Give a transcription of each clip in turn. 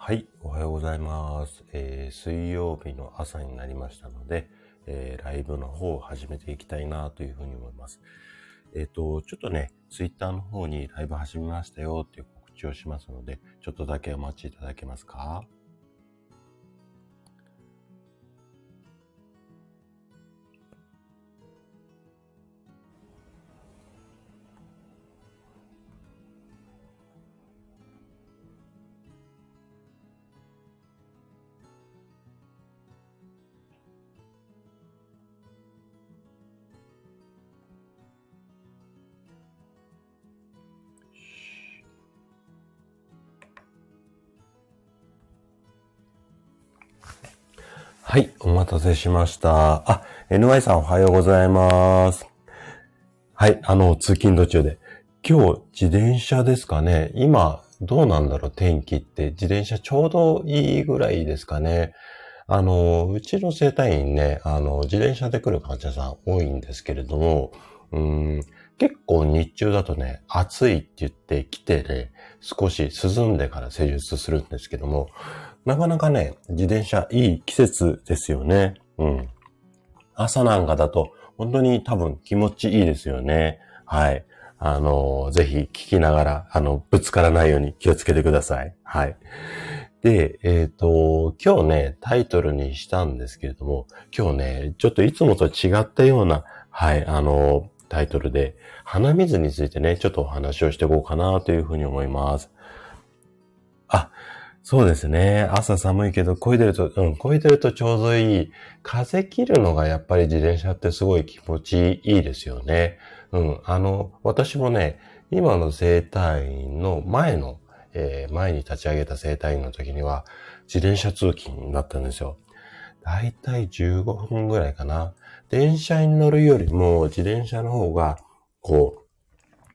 はい、おはようございます。えー、水曜日の朝になりましたので、えー、ライブの方を始めていきたいなというふうに思います。えっ、ー、と、ちょっとね、ツイッターの方にライブ始めましたよっていう告知をしますので、ちょっとだけお待ちいただけますか？待たせしました。あ、NY さんおはようございます。はい、あの、通勤途中で。今日、自転車ですかね。今、どうなんだろう、天気って。自転車ちょうどいいぐらいですかね。あの、うちの生体院ね、あの、自転車で来る患者さん多いんですけれども、うん、結構日中だとね、暑いって言って来てね、少し涼んでから施術するんですけども、なかなかね、自転車いい季節ですよね。うん。朝なんかだと、本当に多分気持ちいいですよね。はい。あの、ぜひ聞きながら、あの、ぶつからないように気をつけてください。はい。で、えっ、ー、と、今日ね、タイトルにしたんですけれども、今日ね、ちょっといつもと違ったような、はい、あの、タイトルで、鼻水についてね、ちょっとお話をしていこうかなというふうに思います。あ、そうですね。朝寒いけど、漕いでると、うん、漕いでるとちょうどいい。風切るのがやっぱり自転車ってすごい気持ちいいですよね。うん、あの、私もね、今の生体院の前の、えー、前に立ち上げた生体院の時には、自転車通勤だったんですよ。だいたい15分ぐらいかな。電車に乗るよりも自転車の方が、こ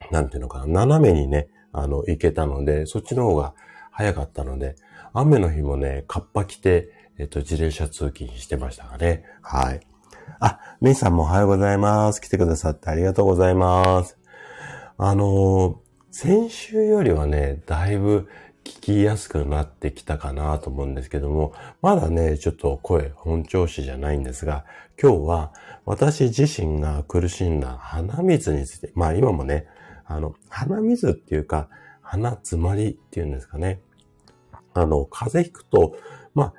う、なんていうのかな、斜めにね、あの、行けたので、そっちの方が早かったので、雨の日もね、カッパ着て、えっと、自転車通勤してましたがね。はい。あ、メイさんもおはようございます。来てくださってありがとうございます。あの、先週よりはね、だいぶ聞きやすくなってきたかなと思うんですけども、まだね、ちょっと声本調子じゃないんですが、今日は私自身が苦しんだ鼻水について、まあ今もね、あの、鼻水っていうか、鼻詰まりっていうんですかね。あの、風邪ひくと、まあ、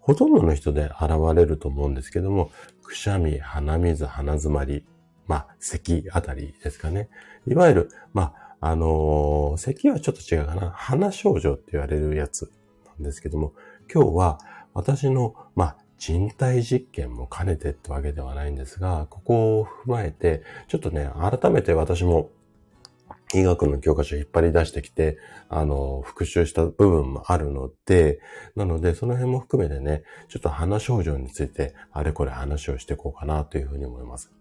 ほとんどの人で現れると思うんですけども、くしゃみ、鼻水、鼻詰まり、まあ、咳あたりですかね。いわゆる、まあ、あのー、咳はちょっと違うかな。鼻症状って言われるやつなんですけども、今日は私の、まあ、人体実験も兼ねてってわけではないんですが、ここを踏まえて、ちょっとね、改めて私も医学の教科書を引っ張り出してきて、あの、復習した部分もあるので、なので、その辺も含めてね、ちょっと鼻症状について、あれこれ話をしていこうかなというふうに思います。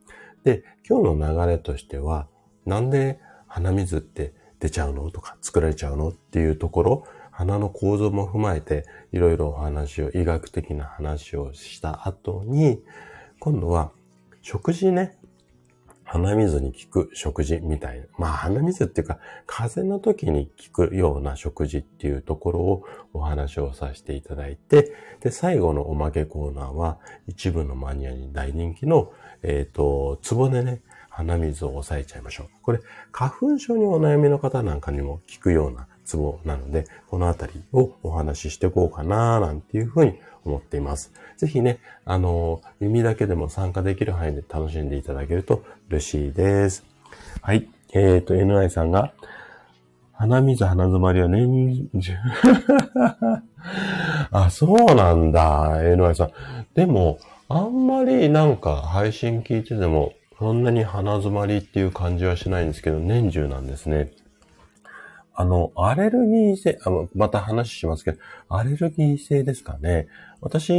で、今日の流れとしては、なんで鼻水って出ちゃうのとか、作られちゃうのっていうところ、鼻の構造も踏まえて、いろいろお話を、医学的な話をした後に、今度は食事ね、鼻水に効く食事みたいな。まあ鼻水っていうか、風邪の時に効くような食事っていうところをお話をさせていただいて、で、最後のおまけコーナーは、一部のマニアに大人気の、えっ、ー、と、ツボでね、鼻水を抑えちゃいましょう。これ、花粉症にお悩みの方なんかにも効くようなツボなので、このあたりをお話ししていこうかな、なんていうふうに思っています。ぜひね、あの、耳だけでも参加できる範囲で楽しんでいただけると嬉しいです。はい。えっ、ー、と、NI さんが、鼻水、鼻詰まりは年中 あ、そうなんだ、NI さん。でも、あんまりなんか配信聞いてても、そんなに鼻詰まりっていう感じはしないんですけど、年中なんですね。あの、アレルギー性、あ、また話しますけど、アレルギー性ですかね。私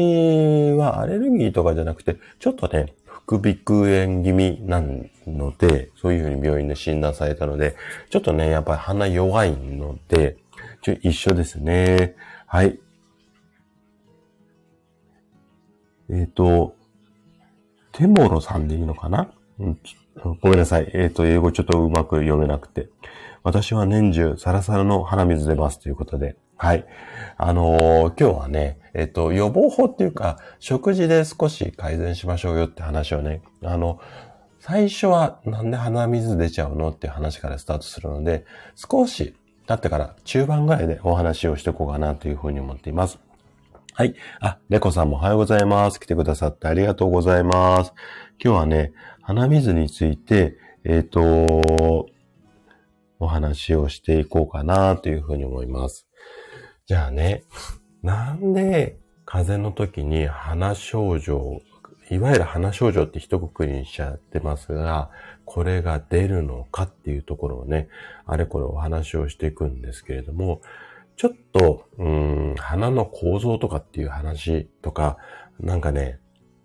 はアレルギーとかじゃなくて、ちょっとね、副鼻腔炎気味なので、そういうふうに病院で診断されたので、ちょっとね、やっぱり鼻弱いので、ちょ一緒ですね。はい。えっ、ー、と、テモロさんでいいのかな、うん、ごめんなさい。えっ、ー、と、英語ちょっとうまく読めなくて。私は年中サラサラの鼻水出ますということで、はい。あのー、今日はね、えっと、予防法っていうか、食事で少し改善しましょうよって話をね、あの、最初はなんで鼻水出ちゃうのっていう話からスタートするので、少し経ってから中盤ぐらいでお話をしていこうかなというふうに思っています。はい。あ、レコさんもおはようございます。来てくださってありがとうございます。今日はね、鼻水について、えっ、ー、と、お話をしていこうかなというふうに思います。じゃあね、なんで風邪の時に鼻症状、いわゆる鼻症状って一括りにしちゃってますが、これが出るのかっていうところをね、あれこれお話をしていくんですけれども、ちょっと、うん、鼻の構造とかっていう話とか、なんかね、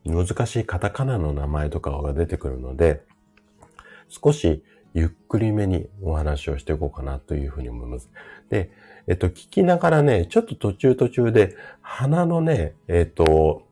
難しいカタカナの名前とかが出てくるので、少しゆっくりめにお話をしていこうかなというふうに思います。で、えっと、聞きながらね、ちょっと途中途中で鼻のね、えっと、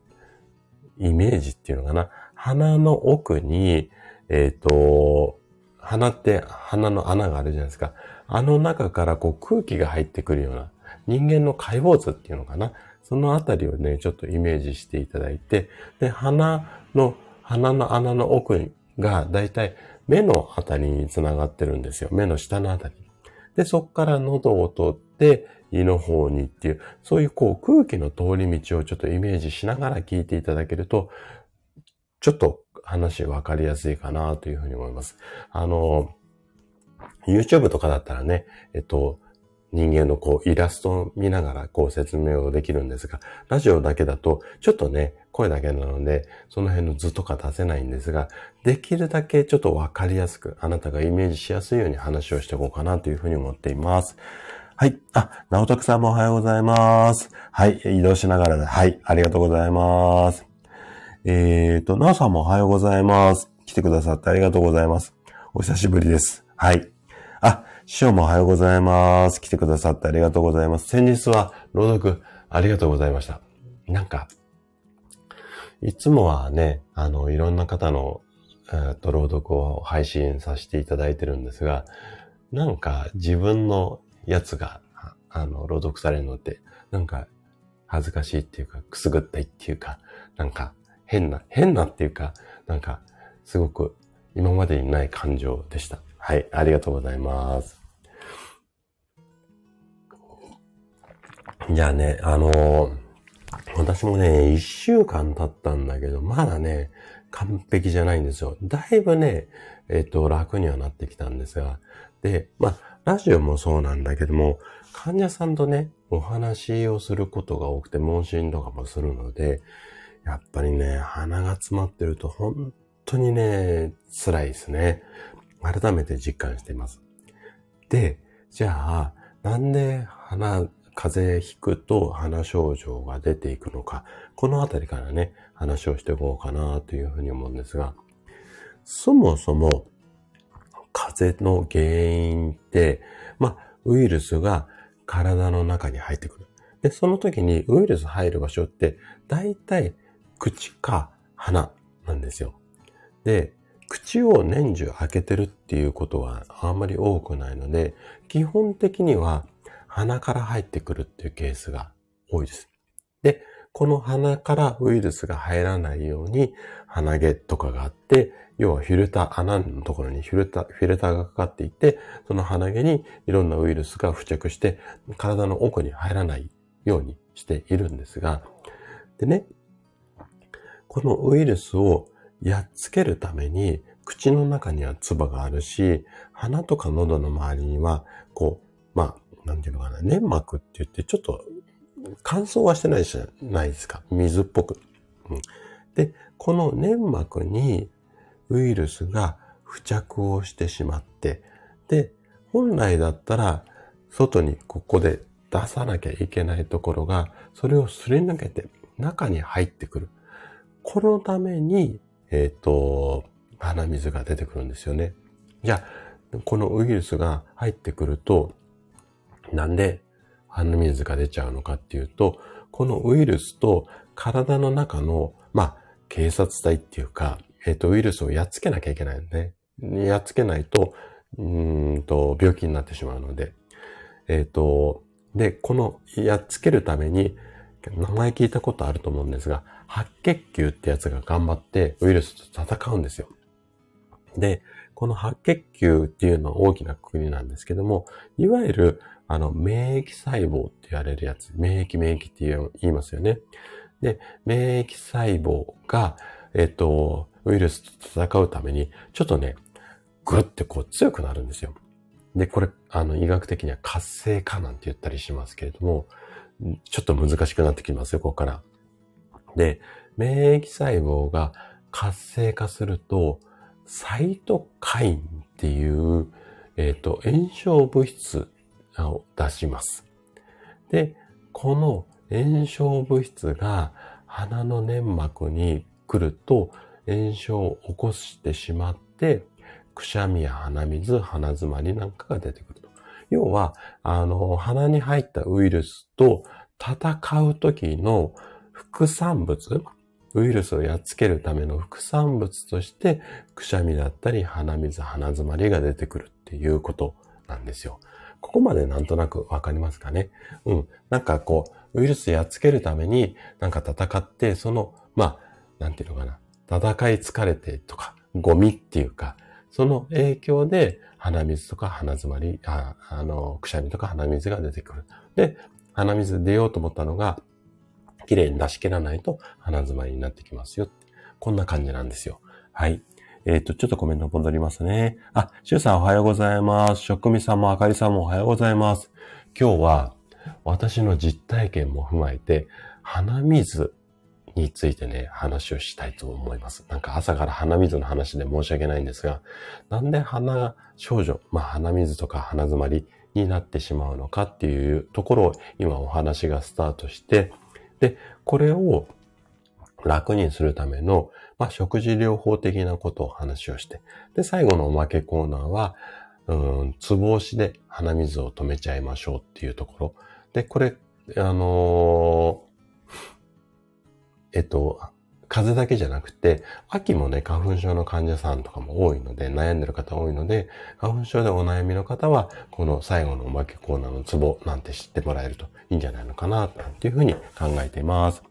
イメージっていうのかな。鼻の奥に、えっと、鼻って鼻の穴があるじゃないですか。あの中からこう空気が入ってくるような人間の解剖図っていうのかな。そのあたりをね、ちょっとイメージしていただいて、で、鼻の、鼻の穴の奥がだいたい目のあたりにつながってるんですよ。目の下のあたり。で、そこから喉を通って胃の方にっていう、そういうこう空気の通り道をちょっとイメージしながら聞いていただけると、ちょっと話分かりやすいかなというふうに思います。あの、YouTube とかだったらね、えっと、人間のこうイラストを見ながらこう説明をできるんですが、ラジオだけだとちょっとね、声だけなので、その辺の図とか出せないんですが、できるだけちょっとわかりやすく、あなたがイメージしやすいように話をしていこうかなというふうに思っています。はい。あ、直徳さんもおはようございます。はい。移動しながらで、はい。ありがとうございます。えっ、ー、と、なおさんもおはようございます。来てくださってありがとうございます。お久しぶりです。はい。あ、師匠もおはようございます。来てくださってありがとうございます。先日は朗読ありがとうございました。なんか、いつもはね、あの、いろんな方の、えー、と朗読を配信させていただいてるんですが、なんか自分のやつが、あの、朗読されるのって、なんか恥ずかしいっていうか、くすぐったいっていうか、なんか変な、変なっていうか、なんかすごく今までにない感情でした。はい、ありがとうございます。じゃあね、あのー、私もね、一週間経ったんだけど、まだね、完璧じゃないんですよ。だいぶね、えっ、と、楽にはなってきたんですが。で、まあ、ラジオもそうなんだけども、患者さんとね、お話をすることが多くて、問診とかもするので、やっぱりね、鼻が詰まってると本当にね、辛いですね。改めて実感しています。で、じゃあ、なんで鼻、風邪ひくと鼻症状が出ていくのか、このあたりからね、話をしていこうかなというふうに思うんですが、そもそも、風邪の原因って、まあ、ウイルスが体の中に入ってくる。で、その時にウイルス入る場所って、大体口か鼻なんですよ。で、口を年中開けてるっていうことはあんまり多くないので、基本的には鼻から入ってくるっていうケースが多いです。で、この鼻からウイルスが入らないように鼻毛とかがあって、要はフィルター、穴のところにフィルター、フィルターがかかっていて、その鼻毛にいろんなウイルスが付着して体の奥に入らないようにしているんですが、でね、このウイルスをやっつけるために、口の中には唾があるし、鼻とか喉の周りには、こう、なんていうのかな、粘膜って言って、ちょっと乾燥はしてないじゃないですか。水っぽく。うん、で、この粘膜にウイルスが付着をしてしまって、で、本来だったら、外にここで出さなきゃいけないところが、それをすり抜けて中に入ってくる。このために、えっ、ー、と、鼻水が出てくるんですよね。じゃあ、このウイルスが入ってくると、なんで鼻水が出ちゃうのかっていうと、このウイルスと体の中の、まあ、警察隊っていうか、えっ、ー、と、ウイルスをやっつけなきゃいけないんで、やっつけないと、うんと、病気になってしまうので、えっ、ー、と、で、このやっつけるために、名前聞いたことあると思うんですが、白血球ってやつが頑張ってウイルスと戦うんですよ。で、この白血球っていうのは大きな国なんですけども、いわゆる、あの、免疫細胞って言われるやつ、免疫免疫って言いますよね。で、免疫細胞が、えっと、ウイルスと戦うために、ちょっとね、ぐるってこう強くなるんですよ。で、これ、あの、医学的には活性化なんて言ったりしますけれども、ちょっと難しくなってきますよ、ここから。で、免疫細胞が活性化すると、サイトカインっていう、えっ、ー、と、炎症物質を出します。で、この炎症物質が鼻の粘膜に来ると炎症を起こしてしまって、くしゃみや鼻水、鼻詰まりなんかが出てくると。要は、あの、鼻に入ったウイルスと戦う時の副産物、ウイルスをやっつけるための副産物として、くしゃみだったり鼻水、鼻詰まりが出てくるっていうことなんですよ。ここまでなんとなくわかりますかねうん。なんかこう、ウイルスやっつけるためになんか戦って、その、まあ、なんていうのかな。戦い疲れてとか、ゴミっていうか、その影響で鼻水とか鼻詰まり、ああの、くしゃみとか鼻水が出てくる。で、鼻水出ようと思ったのが、綺麗に出し切らないと鼻詰まりになってきますよ。こんな感じなんですよ。はい。えっ、ー、と、ちょっとコメント戻りますね。あ、シュウさんおはようございます。職味さんもあかりさんもおはようございます。今日は私の実体験も踏まえて、鼻水についてね、話をしたいと思います。なんか朝から鼻水の話で申し訳ないんですが、なんで鼻症状、まあ鼻水とか鼻詰まりになってしまうのかっていうところを今お話がスタートして、で、これを楽にするための、まあ、食事療法的なことを話をして、で、最後のおまけコーナーは、うん、つぼ押しで鼻水を止めちゃいましょうっていうところ。で、これ、あのー、えっと、風邪だけじゃなくて、秋もね、花粉症の患者さんとかも多いので、悩んでる方多いので、花粉症でお悩みの方は、この最後のおまけコーナーのツボなんて知ってもらえるといいんじゃないのかな、なんていうふうに考えています。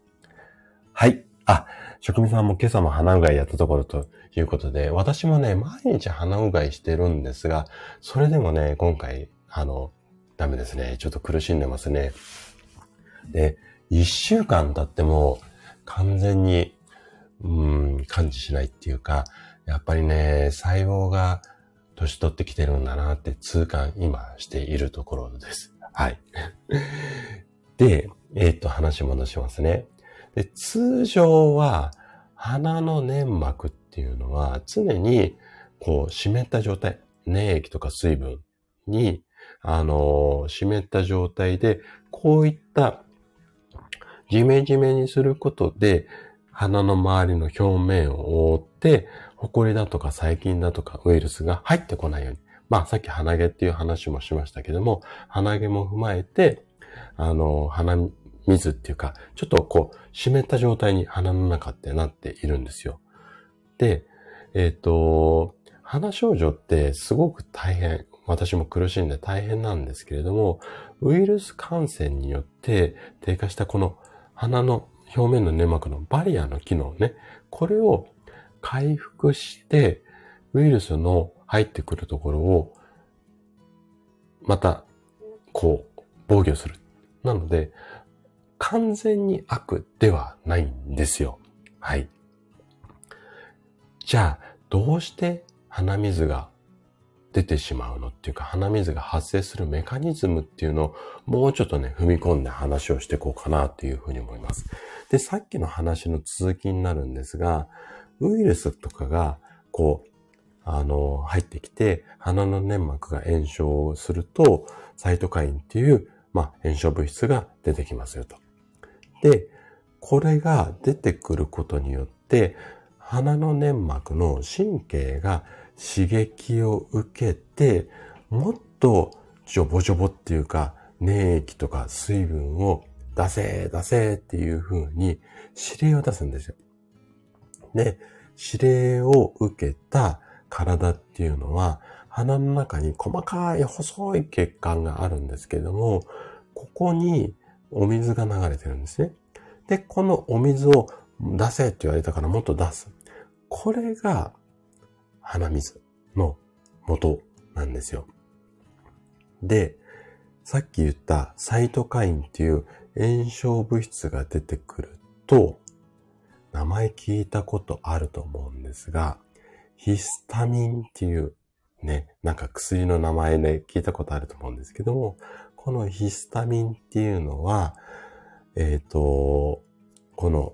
はい。あ、職味さんも今朝も鼻うがいやったところということで、私もね、毎日鼻うがいしてるんですが、それでもね、今回、あの、ダメですね。ちょっと苦しんでますね。で、一週間経っても完全にうん、感知しないっていうか、やっぱりね、細胞が年取ってきてるんだなって痛感今しているところです。はい。で、えー、っと、話戻しますね。で、通常は、鼻の粘膜っていうのは常にこう湿った状態、粘液とか水分に、あの湿った状態で、こういったジメジメにすることで、鼻の周りの表面を覆って、埃だとか細菌だとかウイルスが入ってこないように。まあさっき鼻毛っていう話もしましたけども、鼻毛も踏まえて、あの、鼻水っていうか、ちょっとこう、湿った状態に鼻の中ってなっているんですよ。で、えっ、ー、と、鼻症状ってすごく大変、私も苦しんで大変なんですけれども、ウイルス感染によって低下したこの鼻の表面の粘膜のバリアの機能ね、これを回復して、ウイルスの入ってくるところを、また、こう、防御する。なので、完全に悪ではないんですよ。はい。じゃあ、どうして鼻水が出てしまうのっていうか、鼻水が発生するメカニズムっていうのをもうちょっとね、踏み込んで話をしていこうかなっていうふうに思います。で、さっきの話の続きになるんですが、ウイルスとかが、こう、あの、入ってきて、鼻の粘膜が炎症すると、サイトカインっていう、まあ、炎症物質が出てきますよと。で、これが出てくることによって、鼻の粘膜の神経が刺激を受けて、もっとジョボジョボっていうか、粘液とか水分を出せ、出せっていう風に指令を出すんですよ。で、指令を受けた体っていうのは、鼻の中に細かい細い血管があるんですけども、ここにお水が流れてるんですね。で、このお水を出せって言われたからもっと出す。これが鼻水の元なんですよ。で、さっき言ったサイトカインっていう炎症物質が出てくると、名前聞いたことあると思うんですが、ヒスタミンっていうね、なんか薬の名前で聞いたことあると思うんですけども、このヒスタミンっていうのは、えっ、ー、と、この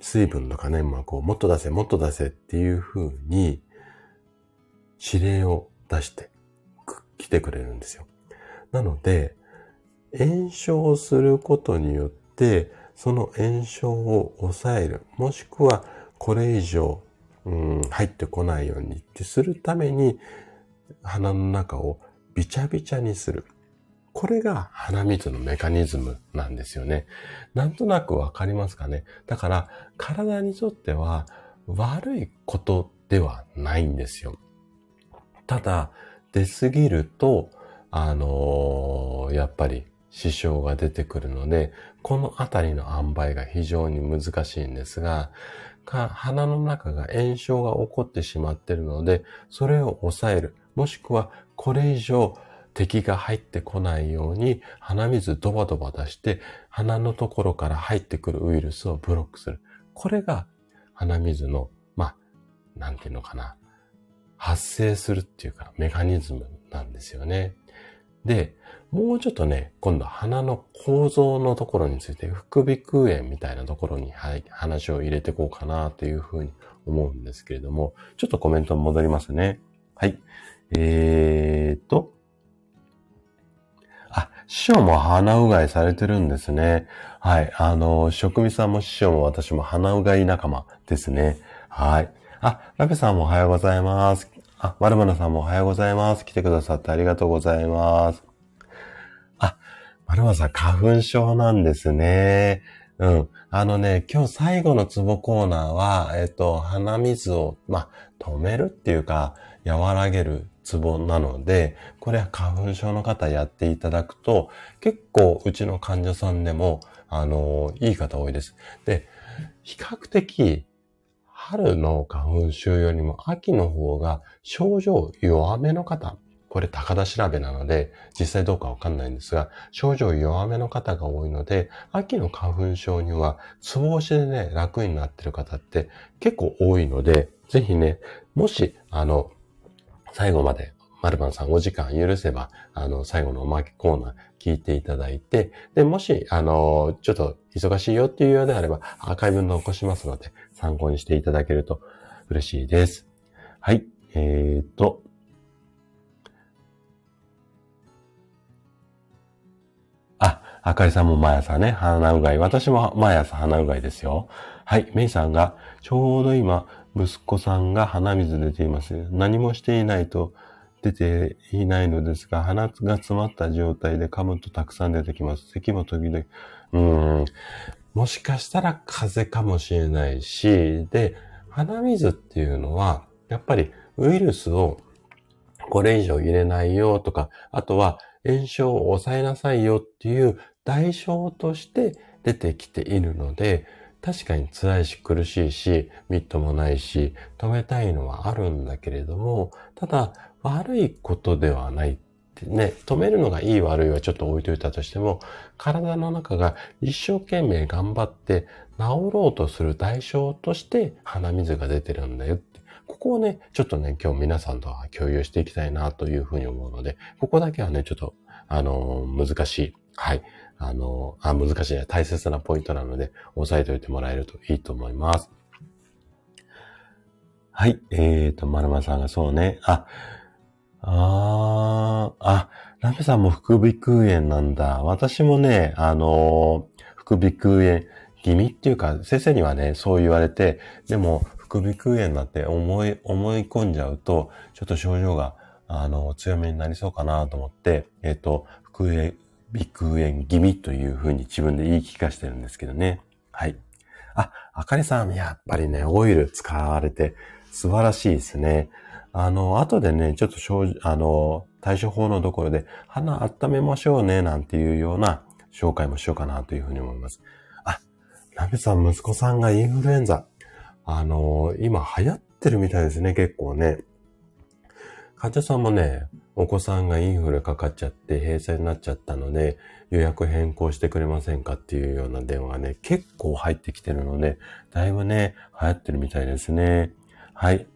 水分の可燃膜をもっと出せ、もっと出せっていう風に指令を出して来てくれるんですよ。なので、炎症することによって、その炎症を抑える、もしくはこれ以上、うん、入ってこないようにってするために、鼻の中をビチャビチャにする。これが鼻水のメカニズムなんですよね。なんとなくわかりますかね。だから体にとっては悪いことではないんですよ。ただ、出すぎると、あのー、やっぱり支障が出てくるので、このあたりの塩梅が非常に難しいんですが、鼻の中が炎症が起こってしまっているので、それを抑える。もしくは、これ以上敵が入ってこないように鼻水ドバドバ出して鼻のところから入ってくるウイルスをブロックする。これが鼻水の、まあ、なんていうのかな。発生するっていうかメカニズムなんですよね。で、もうちょっとね、今度鼻の構造のところについて、副鼻腔炎みたいなところに、はい、話を入れていこうかなというふうに思うんですけれども、ちょっとコメント戻りますね。はい。えーと、師匠も鼻うがいされてるんですね。はい。あの、職味さんも師匠も私も鼻うがい仲間ですね。はい。あ、ラペさんもおはようございます。あ、マルマナさんもおはようございます。来てくださってありがとうございます。あ、マルマナさん、花粉症なんですね。うん。あのね、今日最後のツボコーナーは、えっと、鼻水を、ま止めるっていうか、和らげるツボなので、これは花粉症の方やっていただくと、結構うちの患者さんでも、あの、いい方多いです。で、比較的、春の花粉症よりも秋の方が症状弱めの方、これ高田調べなので、実際どうかわかんないんですが、症状弱めの方が多いので、秋の花粉症には、つぼ押しでね、楽になってる方って結構多いので、ぜひね、もし、あの、最後まで、マルバンさんお時間許せば、あの、最後のおまけコーナー聞いていただいて、で、もし、あの、ちょっと忙しいよっていうようであれば、アーカイブ残しますので、参考にしていただけると嬉しいです。はい。えーと、あ、あかりさんも毎朝ね、鼻うがい。私も毎朝鼻うがいですよ。はい。メイさんが、ちょうど今、息子さんが鼻水出ています。何もしていないと出ていないのですが、鼻が詰まった状態で噛むとたくさん出てきます。咳も時々、うん、もしかしたら風邪かもしれないし、で、鼻水っていうのは、やっぱりウイルスをこれ以上入れないよとか、あとは炎症を抑えなさいよっていう代償として出てきているので、確かに辛いし苦しいし、ミットもないし、止めたいのはあるんだけれども、ただ悪いことではないってね、止めるのがいい悪いはちょっと置いといたとしても、体の中が一生懸命頑張って治ろうとする代償として鼻水が出てるんだよって。ここをね、ちょっとね、今日皆さんとは共有していきたいなというふうに思うので、ここだけはね、ちょっと、あのー、難しい。はい。あの、あ、難しい、大切なポイントなので、押さえておいてもらえるといいと思います。はい。えーと、まるまさんがそうね。あ、あー、あ、ラメさんも副鼻腔炎なんだ。私もね、あの副鼻腔炎気味っていうか、先生にはね、そう言われて、でも、副鼻腔炎だって思い、思い込んじゃうと、ちょっと症状が、あの、強めになりそうかなと思って、えっ、ー、と、副鼻腔炎気味というふうに自分で言い聞かしてるんですけどね。はい。あ、あかりさん、やっぱりね、オイル使われて素晴らしいですね。あの、後でね、ちょっと正あの、対処法のところで、鼻温めましょうね、なんていうような紹介もしようかなというふうに思います。あ、ナベさん、息子さんがインフルエンザ。あの、今流行ってるみたいですね、結構ね。患者さんもね、お子さんがインフルかかっちゃって閉鎖になっちゃったので、予約変更してくれませんかっていうような電話がね、結構入ってきてるので、だいぶね、流行ってるみたいですね。はい。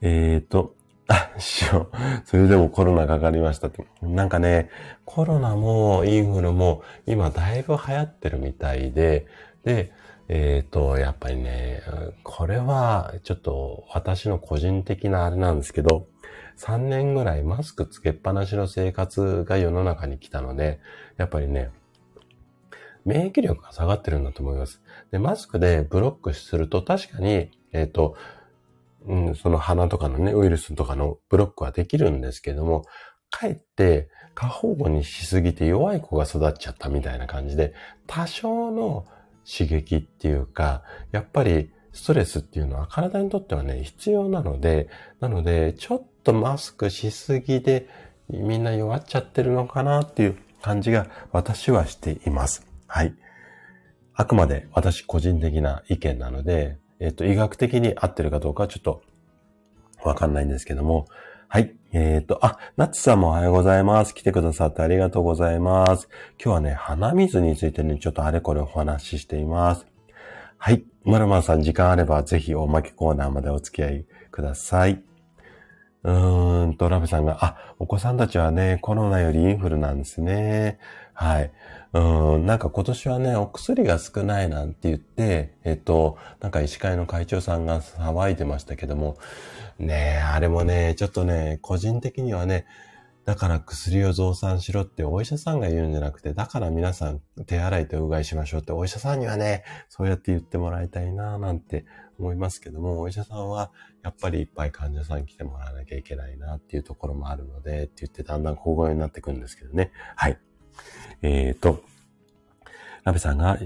えーと、あ、しよう。それでもコロナかかりましたって。なんかね、コロナもインフルも今だいぶ流行ってるみたいで、で、えっ、ー、と、やっぱりね、これはちょっと私の個人的なあれなんですけど、3年ぐらいマスクつけっぱなしの生活が世の中に来たので、やっぱりね、免疫力が下がってるんだと思います。で、マスクでブロックすると確かに、えっ、ー、と、うん、その鼻とかのね、ウイルスとかのブロックはできるんですけども、かえって過保護にしすぎて弱い子が育っちゃったみたいな感じで、多少の刺激っていうか、やっぱりストレスっていうのは体にとってはね、必要なので、なので、ちょっとマスクしすぎでみんな弱っちゃってるのかなっていう感じが私はしています。はい。あくまで私個人的な意見なので、えっ、と、医学的に合ってるかどうかちょっとわかんないんですけども、はい。えっ、ー、と、あ、ナッツさんもおはようございます。来てくださってありがとうございます。今日はね、鼻水についてね、ちょっとあれこれお話ししています。はい。まるまるさん時間あればぜひおまけコーナーまでお付き合いください。うーんと、ラブさんが、あ、お子さんたちはね、コロナよりインフルなんですね。はい。うん、なんか今年はね、お薬が少ないなんて言って、えっと、なんか医師会の会長さんが騒いでましたけども、ねあれもね、ちょっとね、個人的にはね、だから薬を増産しろってお医者さんが言うんじゃなくて、だから皆さん手洗いとうがいしましょうってお医者さんにはね、そうやって言ってもらいたいなぁなんて思いますけども、お医者さんはやっぱりいっぱい患者さん来てもらわなきゃいけないなっていうところもあるので、って言ってだんだん小声になってくるんですけどね。はい。えっ、ー、と、ラベさんが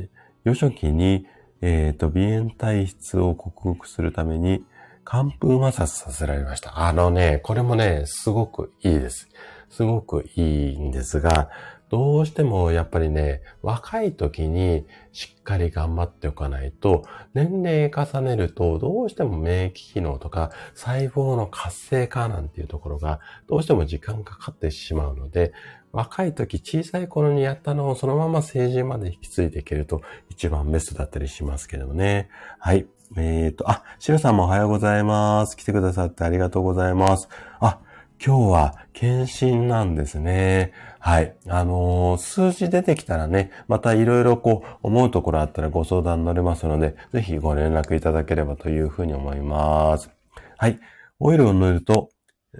幼少期に、えっ、ー、と、鼻炎体質を克服するために、寒風摩擦させられました。あのね、これもね、すごくいいです。すごくいいんですが、どうしてもやっぱりね、若い時にしっかり頑張っておかないと、年齢重ねるとどうしても免疫機能とか細胞の活性化なんていうところがどうしても時間かかってしまうので、若い時小さい頃にやったのをそのまま成人まで引き継いでいけると一番ベストだったりしますけどね。はい。えっ、ー、と、あ、シロさんもおはようございます。来てくださってありがとうございます。あ、今日は検診なんですね。はい。あのー、数字出てきたらね、またいろいろこう思うところあったらご相談乗れますので、ぜひご連絡いただければというふうに思います。はい。オイルを塗ると、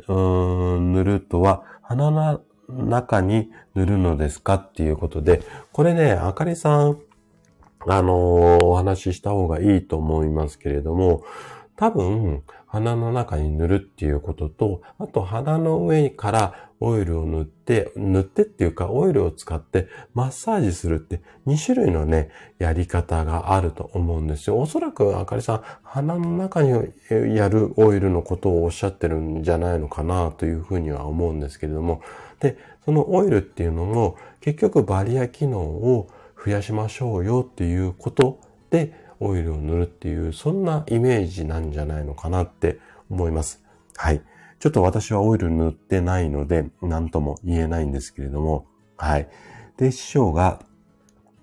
うーん、塗るとは鼻の中に塗るのですかっていうことで、これね、あかりさん、あのー、お話しした方がいいと思いますけれども、多分、鼻の中に塗るっていうことと、あと鼻の上からオイルを塗って、塗ってっていうかオイルを使ってマッサージするって2種類のね、やり方があると思うんですよ。おそらくあかりさん、鼻の中にやるオイルのことをおっしゃってるんじゃないのかなというふうには思うんですけれども、で、そのオイルっていうのも結局バリア機能を増やしましょうよっていうことでオイルを塗るっていう、そんなイメージなんじゃないのかなって思います。はい。ちょっと私はオイル塗ってないので、何とも言えないんですけれども、はい。で、師匠が、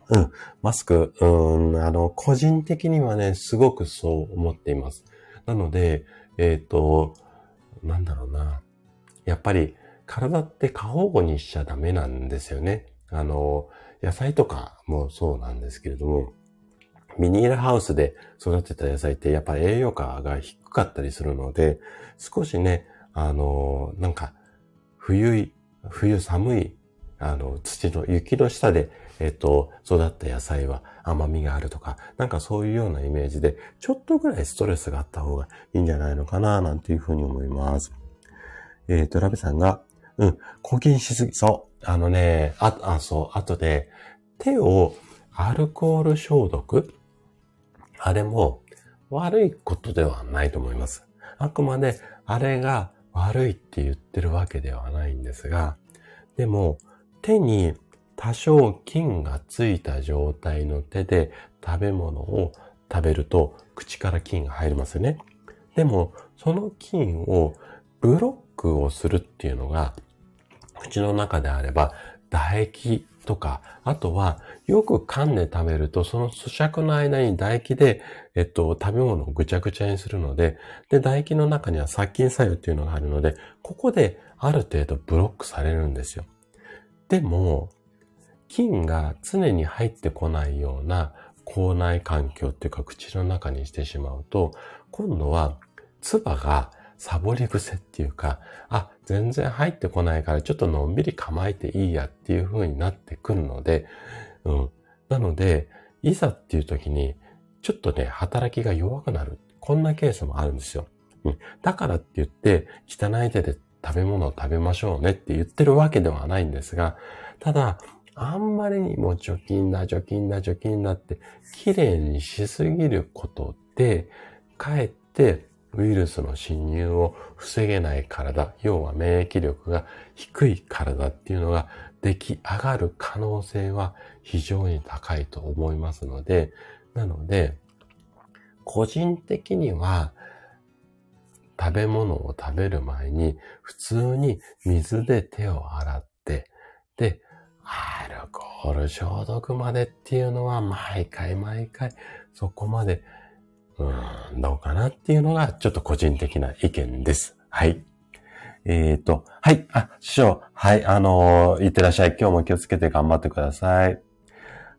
うん、マスク、うん、あの、個人的にはね、すごくそう思っています。なので、えっ、ー、と、なんだろうな。やっぱり、体って過保護にしちゃダメなんですよね。あの、野菜とかもそうなんですけれども、ビニールハウスで育てた野菜ってやっぱ栄養価が低かったりするので、少しね、あの、なんか、冬、冬寒い、あの、土の、雪の下で、えっと、育った野菜は甘みがあるとか、なんかそういうようなイメージで、ちょっとぐらいストレスがあった方がいいんじゃないのかな、なんていうふうに思います。えっ、ー、と、ラベさんが、うん、抗菌しすぎ、そう、あのね、あ、あ、そう、後で、手をアルコール消毒あれも悪いことではないと思います。あくまで、あれが悪いって言ってるわけではないんですが、でも手に多少菌がついた状態の手で食べ物を食べると口から菌が入りますよね。でもその菌をブロックをするっていうのが口の中であれば唾液とか、あとはよく噛んで食べるとその咀嚼の間に唾液で、えっと、食べ物をぐちゃぐちゃにするので、で、唾液の中には殺菌作用っていうのがあるので、ここである程度ブロックされるんですよ。でも、菌が常に入ってこないような口内環境っていうか口の中にしてしまうと、今度は唾がサボり癖っていうか、あ、全然入ってこないからちょっとのんびり構えていいやっていう風になってくるので、うん。なので、いざっていう時に、ちょっとね、働きが弱くなる。こんなケースもあるんですよ。うん。だからって言って、汚い手で食べ物を食べましょうねって言ってるわけではないんですが、ただ、あんまりにも除菌だ、除菌だ、除菌だって、綺麗にしすぎることで、かえってウイルスの侵入を防げない体、要は免疫力が低い体っていうのが出来上がる可能性は非常に高いと思いますので、なので、個人的には食べ物を食べる前に普通に水で手を洗って、で、アルコール消毒までっていうのは毎回毎回そこまでうん、どうかなっていうのが、ちょっと個人的な意見です。はい。えっ、ー、と、はい。あ、師匠。はい。あのー、いってらっしゃい。今日も気をつけて頑張ってください。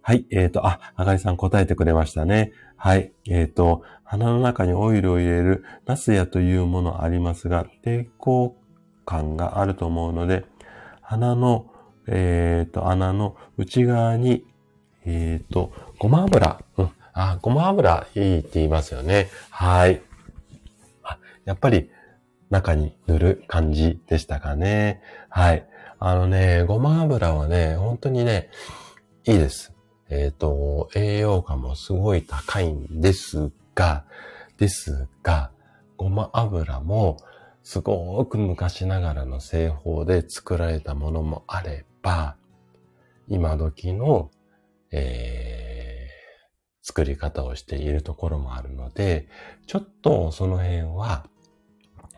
はい。えっ、ー、と、あ、あがりさん答えてくれましたね。はい。えっ、と、鼻の中にオイルを入れるナスヤというものありますが、抵抗感があると思うので、鼻の、えっ、と、穴の内側に、えっ、と、ごま油、うん、あ、ごま油いいって言いますよね。はい。やっぱり中に塗る感じでしたかね。はい。あのね、ごま油はね、本当にね、いいです。えっ、ー、と、栄養価もすごい高いんですが、ですが、ごま油もすごく昔ながらの製法で作られたものもあれば、今時の、えー作り方をしているところもあるので、ちょっとその辺は、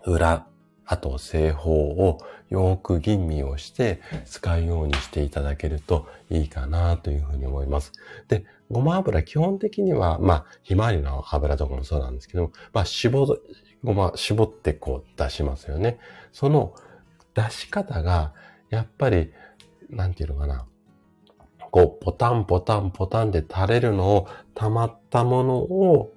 裏、あと製法をよく吟味をして使うようにしていただけるといいかなというふうに思います。で、ごま油基本的には、まあ、ひまわりの油とかもそうなんですけど、まあ、絞、ごま、絞ってこう出しますよね。その出し方が、やっぱり、なんていうのかな。こう、ポタンポタンポタンで垂れるのを、溜まったものを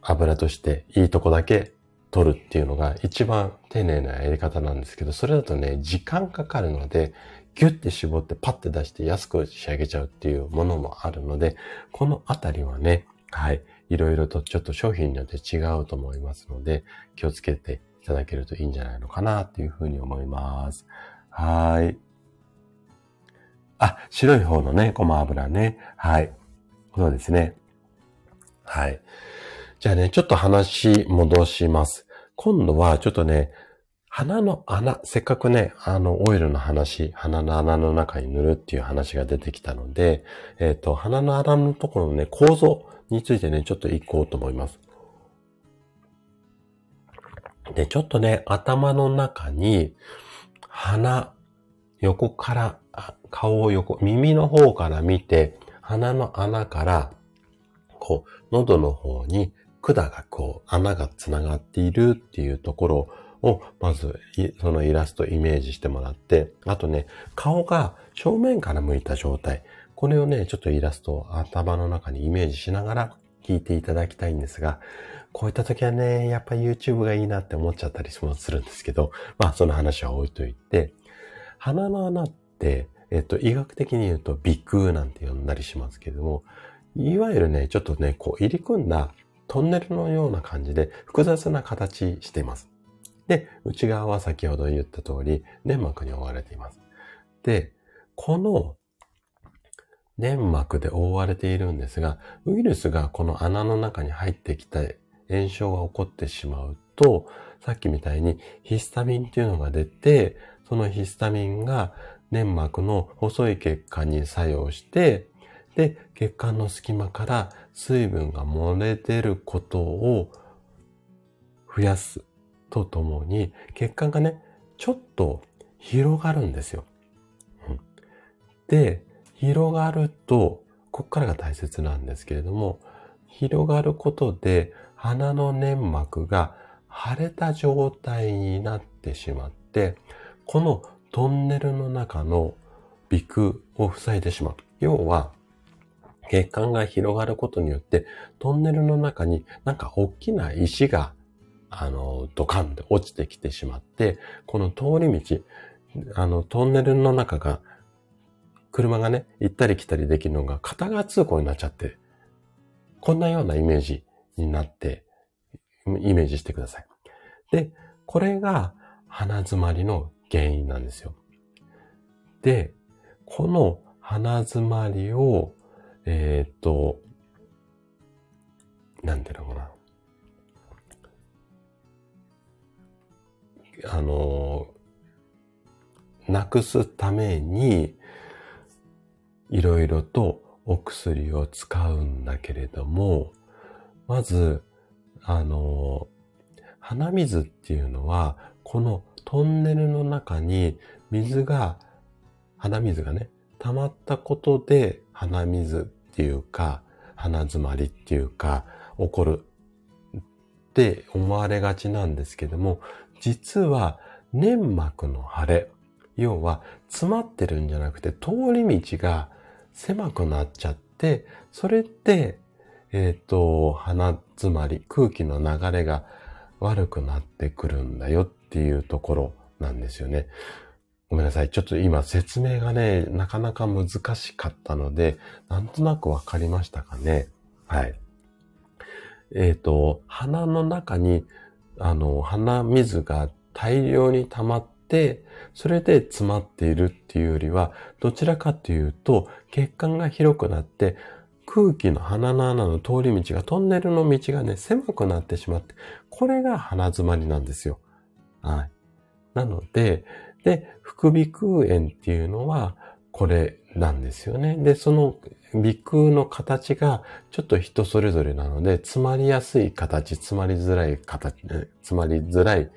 油としていいとこだけ取るっていうのが一番丁寧なやり方なんですけど、それだとね、時間かかるので、ギュッて絞ってパッて出して安く仕上げちゃうっていうものもあるので、このあたりはね、はい、いろいろとちょっと商品によって違うと思いますので、気をつけていただけるといいんじゃないのかなっていうふうに思います。はい。あ、白い方のね、ごま油ね。はい。そうですね。はい。じゃあね、ちょっと話戻します。今度はちょっとね、鼻の穴、せっかくね、あの、オイルの話、鼻の穴の中に塗るっていう話が出てきたので、えっ、ー、と、鼻の穴のところのね、構造についてね、ちょっと行こうと思います。で、ちょっとね、頭の中に、鼻、横から顔を横、耳の方から見て、鼻の穴から、こう、喉の方に管がこう、穴が繋がっているっていうところを、まず、そのイラストイメージしてもらって、あとね、顔が正面から向いた状態。これをね、ちょっとイラストを頭の中にイメージしながら聞いていただきたいんですが、こういった時はね、やっぱ YouTube がいいなって思っちゃったりするんですけど、まあその話は置いといて、鼻の穴って、えっと、医学的に言うと鼻腔なんて呼んだりしますけれども、いわゆるね、ちょっとね、こう入り組んだトンネルのような感じで複雑な形しています。で、内側は先ほど言った通り粘膜に覆われています。で、この粘膜で覆われているんですが、ウイルスがこの穴の中に入ってきて炎症が起こってしまうと、さっきみたいにヒスタミンっていうのが出て、そのヒスタミンが粘膜の細い血管に作用して、で、血管の隙間から水分が漏れ出ることを増やすとともに、血管がね、ちょっと広がるんですよ。うん、で、広がると、こっからが大切なんですけれども、広がることで鼻の粘膜が腫れた状態になってしまって、このトンネルの中の鼻腔を塞いでしまう。要は、血管が広がることによって、トンネルの中になんか大きな石が、あの、ドカンって落ちてきてしまって、この通り道、あの、トンネルの中が、車がね、行ったり来たりできるのが片側通行になっちゃって、こんなようなイメージになって、イメージしてください。で、これが鼻詰まりの原因なんですよ。で、この鼻詰まりを、えー、っと、なんていうのかな。あの、なくすために、いろいろとお薬を使うんだけれども、まず、あの、鼻水っていうのは、このトンネルの中に水が、鼻水がね、溜まったことで鼻水っていうか、鼻詰まりっていうか、起こるって思われがちなんですけども、実は粘膜の腫れ、要は詰まってるんじゃなくて通り道が狭くなっちゃって、それで、えっ、ー、と、鼻詰まり、空気の流れが悪くなってくるんだよっていうところなんですよね。ごめんなさい。ちょっと今説明がね、なかなか難しかったので、なんとなくわかりましたかね。はい。えっ、ー、と、鼻の中に、あの、鼻水が大量に溜まって、それで詰まっているっていうよりは、どちらかというと、血管が広くなって、空気の鼻の穴の通り道が、トンネルの道がね、狭くなってしまって、これが鼻詰まりなんですよ。はい。なので、で、副鼻腔炎っていうのは、これなんですよね。で、その鼻腔の形がちょっと人それぞれなので、詰まりやすい形、詰まりづらい形、詰まりづらい、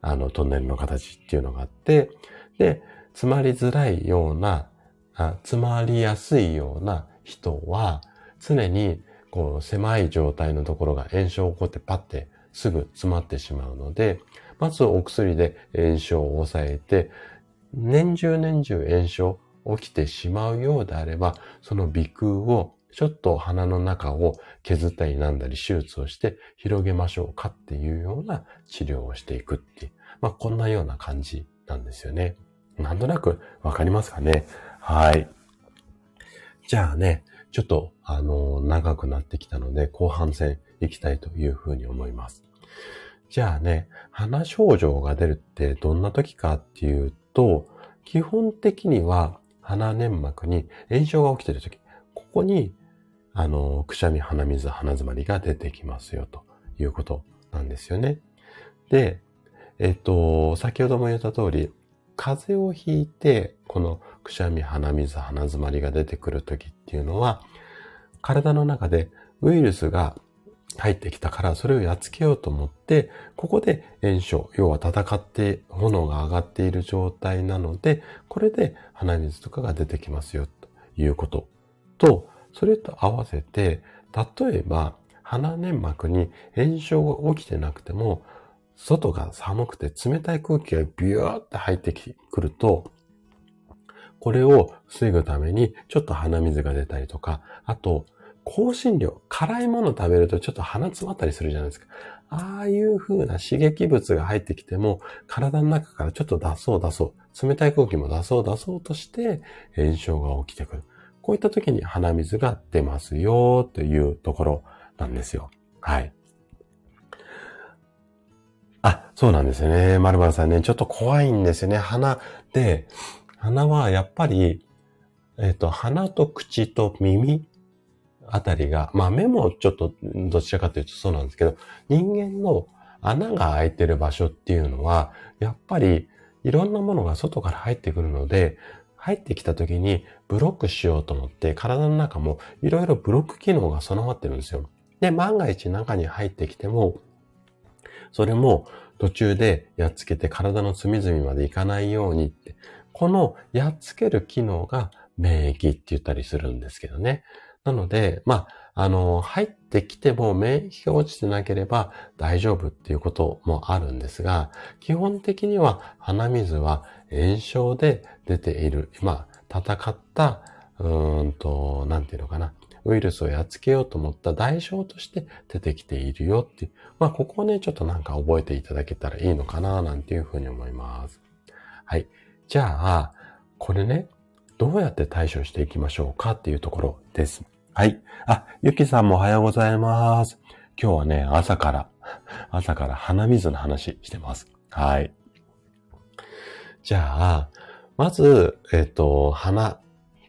あの、トンネルの形っていうのがあって、で、詰まりづらいような、あ詰まりやすいような人は、常にこう狭い状態のところが炎症を起こってパッてすぐ詰まってしまうので、まずお薬で炎症を抑えて、年中年中炎症起きてしまうようであれば、その鼻腔をちょっと鼻の中を削ったりなんだり手術をして広げましょうかっていうような治療をしていくっていう、まあこんなような感じなんですよね。なんとなくわかりますかねはい。じゃあね、ちょっと、あの、長くなってきたので、後半戦行きたいというふうに思います。じゃあね、鼻症状が出るってどんな時かっていうと、基本的には鼻粘膜に炎症が起きてる時、ここに、あの、くしゃみ、鼻水、鼻詰まりが出てきますよということなんですよね。で、えっと、先ほども言った通り、風邪をひいて、このくしゃみ、鼻水、鼻詰まりが出てくるときっていうのは、体の中でウイルスが入ってきたから、それをやっつけようと思って、ここで炎症、要は戦って炎が上がっている状態なので、これで鼻水とかが出てきますよ、ということ。と、それと合わせて、例えば、鼻粘膜に炎症が起きてなくても、外が寒くて冷たい空気がビューって入ってくると、これを防ぐためにちょっと鼻水が出たりとか、あと、香辛料、辛いもの食べるとちょっと鼻詰まったりするじゃないですか。ああいう風な刺激物が入ってきても、体の中からちょっと出そう出そう、冷たい空気も出そう出そうとして炎症が起きてくる。こういった時に鼻水が出ますよというところなんですよ。はい。あ、そうなんですよね。まるまるさんね、ちょっと怖いんですよね。鼻で、鼻はやっぱり、えっ、と、鼻と口と耳あたりが、まあ目もちょっとどちらかというとそうなんですけど、人間の、穴が開いてる場所っていうのは、やっぱりいろんなものが外から入ってくるので、入ってきた時にブロックしようと思って体の中もいろいろブロック機能が備わってるんですよ。で、万が一中に入ってきても、それも途中でやっつけて体の隅々までいかないようにって、このやっつける機能が免疫って言ったりするんですけどね。なので、まあ、あの、入ってきても免疫が落ちてなければ大丈夫っていうこともあるんですが、基本的には鼻水は炎症で出ている、まあ、戦った、うーんと、なんていうのかな。ウイルスをやっつけようと思った代償として出てきているよっていう。まあ、ここをね、ちょっとなんか覚えていただけたらいいのかな、なんていうふうに思います。はい。じゃあ、これね、どうやって対処していきましょうかっていうところです。はい。あ、ゆきさんもおはようございます。今日はね、朝から、朝から鼻水の話してます。はい。じゃあ、まず、えっ、と、鼻、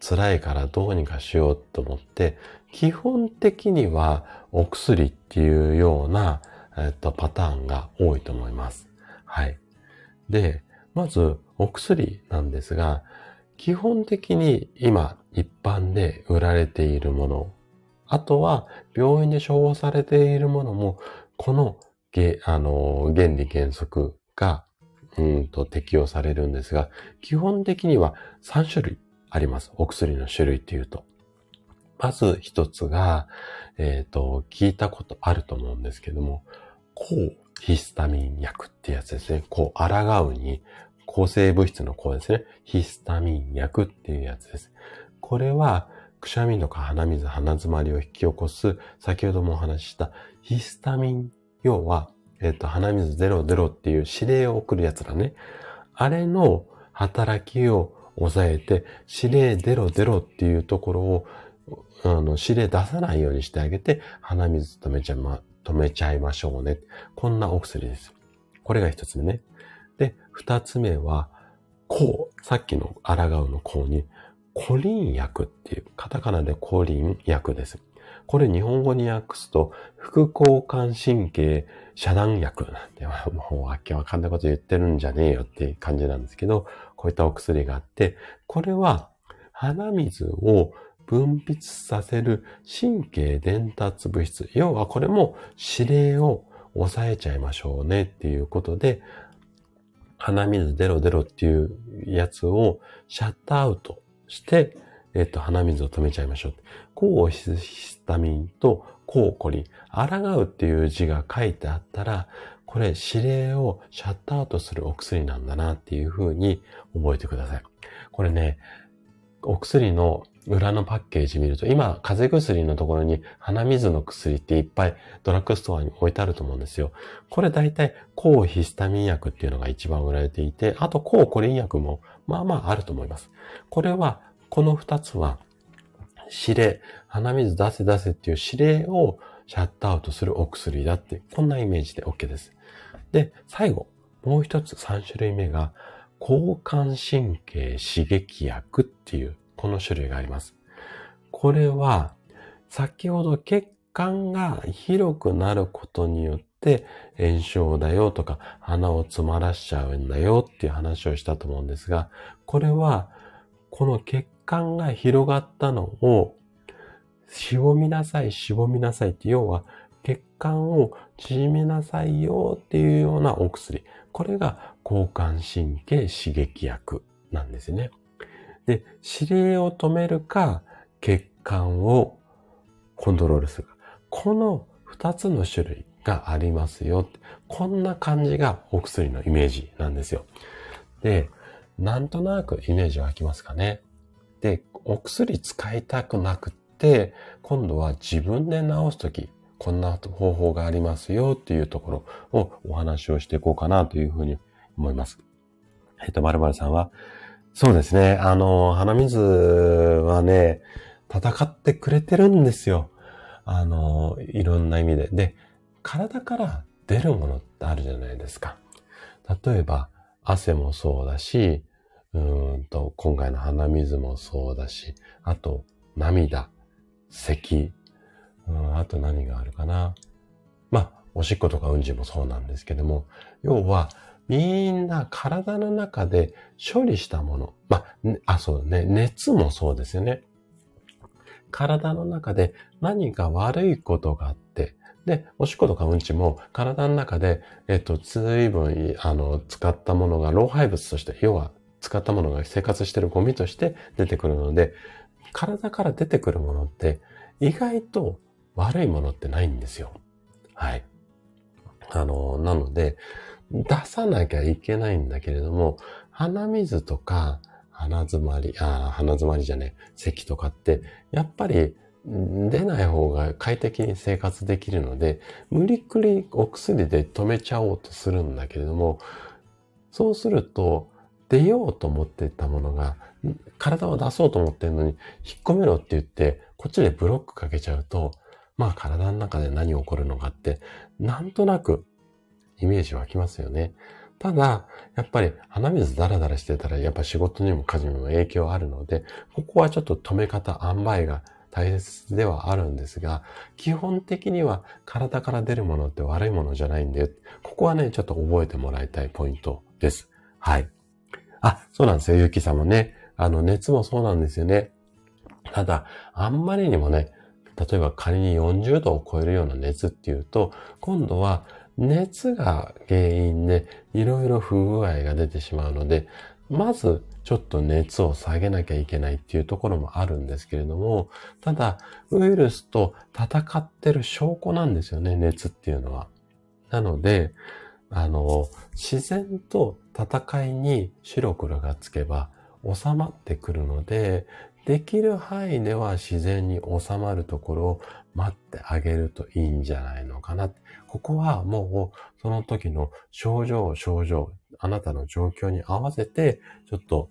辛いからどうにかしようと思って、基本的にはお薬っていうような、えっ、と、パターンが多いと思います。はい。で、まず、お薬なんですが、基本的に今一般で売られているもの、あとは病院で処方されているものも、このあの原理原則がうんと適用されるんですが、基本的には3種類あります。お薬の種類っていうと。まず一つが、えっ、ー、と、聞いたことあると思うんですけども、抗ヒスタミン薬ってやつですね。こう、抗うに抗生物質の抗ですね。ヒスタミン薬っていうやつです。これは、くしゃみとか鼻水、鼻詰まりを引き起こす、先ほどもお話ししたヒスタミン、要は、えっ、と、鼻水ゼロゼロっていう指令を送るやつだね。あれの働きを抑えて、指令ゼロゼロっていうところを、あの、指令出さないようにしてあげて、鼻水止めちゃま、止めちゃいましょうね。こんなお薬です。これが一つ目ね。で、二つ目は、抗、さっきの抗うの抗に、コリン薬っていう、カタカナでコリン薬です。これ日本語に訳すと、副交感神経遮断薬なんて、もうわけわかんないこと言ってるんじゃねえよっていう感じなんですけど、こういったお薬があって、これは鼻水を分泌させる神経伝達物質。要はこれも指令を抑えちゃいましょうねっていうことで、鼻水ゼロゼロっていうやつをシャットアウトして、えっと、鼻水を止めちゃいましょう。抗ヒスタミンと抗コリン、抗うっていう字が書いてあったら、これ指令をシャットアウトするお薬なんだなっていうふうに覚えてください。これね、お薬の裏のパッケージ見ると、今、風邪薬のところに鼻水の薬っていっぱいドラッグストアに置いてあると思うんですよ。これ大体抗ヒスタミン薬っていうのが一番売られていて、あと抗コリン薬もまあまああると思います。これは、この二つは指令、鼻水出せ出せっていう指令をシャットアウトするお薬だって、こんなイメージで OK です。で、最後、もう一つ3種類目が、交感神経刺激薬っていうこの種類があります。これは、先ほど血管が広くなることによって炎症だよとか鼻を詰まらしちゃうんだよっていう話をしたと思うんですが、これはこの血管が広がったのをしぼみなさい、しぼみなさいって要は血管を縮めなさいよっていうようなお薬。これが交感神経刺激薬なんですね。で、指令を止めるか、血管をコントロールするか。この二つの種類がありますよ。こんな感じがお薬のイメージなんですよ。で、なんとなくイメージ湧きますかね。で、お薬使いたくなくって、今度は自分で治すとき、こんな方法がありますよっていうところをお話をしていこうかなというふうに思います。えっと、まるさんは、そうですね。あの、鼻水はね、戦ってくれてるんですよ。あの、いろんな意味で。で、体から出るものってあるじゃないですか。例えば、汗もそうだし、うんと、今回の鼻水もそうだし、あと、涙、咳、うん、あと何があるかな。まあ、おしっことかうんちもそうなんですけども、要は、みんな体の中で処理したもの。まあ、あ、そうね、熱もそうですよね。体の中で何か悪いことがあって、で、おしっことかうんちも体の中で、えっと、随分、あの、使ったものが老廃物として、要は使ったものが生活してるゴミとして出てくるので、体から出てくるものって意外と悪いものってないんですよ。はい。あの、なので、出さなきゃいけないんだけれども、鼻水とか、鼻詰まり、あ鼻詰まりじゃねえ、咳とかって、やっぱり出ない方が快適に生活できるので、無理くりお薬で止めちゃおうとするんだけれども、そうすると、出ようと思ってたものが、体を出そうと思ってるのに、引っ込めろって言って、こっちでブロックかけちゃうと、まあ体の中で何起こるのかって、なんとなくイメージ湧きますよね。ただ、やっぱり鼻水ダラダラしてたら、やっぱ仕事にも家事にも影響あるので、ここはちょっと止め方、塩梅が大切ではあるんですが、基本的には体から出るものって悪いものじゃないんで、ここはね、ちょっと覚えてもらいたいポイントです。はい。あ、そうなんですよ。ゆきさんもね。あの、熱もそうなんですよね。ただ、あんまりにもね、例えば仮に40度を超えるような熱っていうと、今度は熱が原因でいろいろ不具合が出てしまうので、まずちょっと熱を下げなきゃいけないっていうところもあるんですけれども、ただ、ウイルスと戦ってる証拠なんですよね、熱っていうのは。なので、あの、自然と戦いに白黒がつけば収まってくるので、できる範囲では自然に収まるところを待ってあげるといいんじゃないのかな。ここはもうその時の症状、症状、あなたの状況に合わせて、ちょっと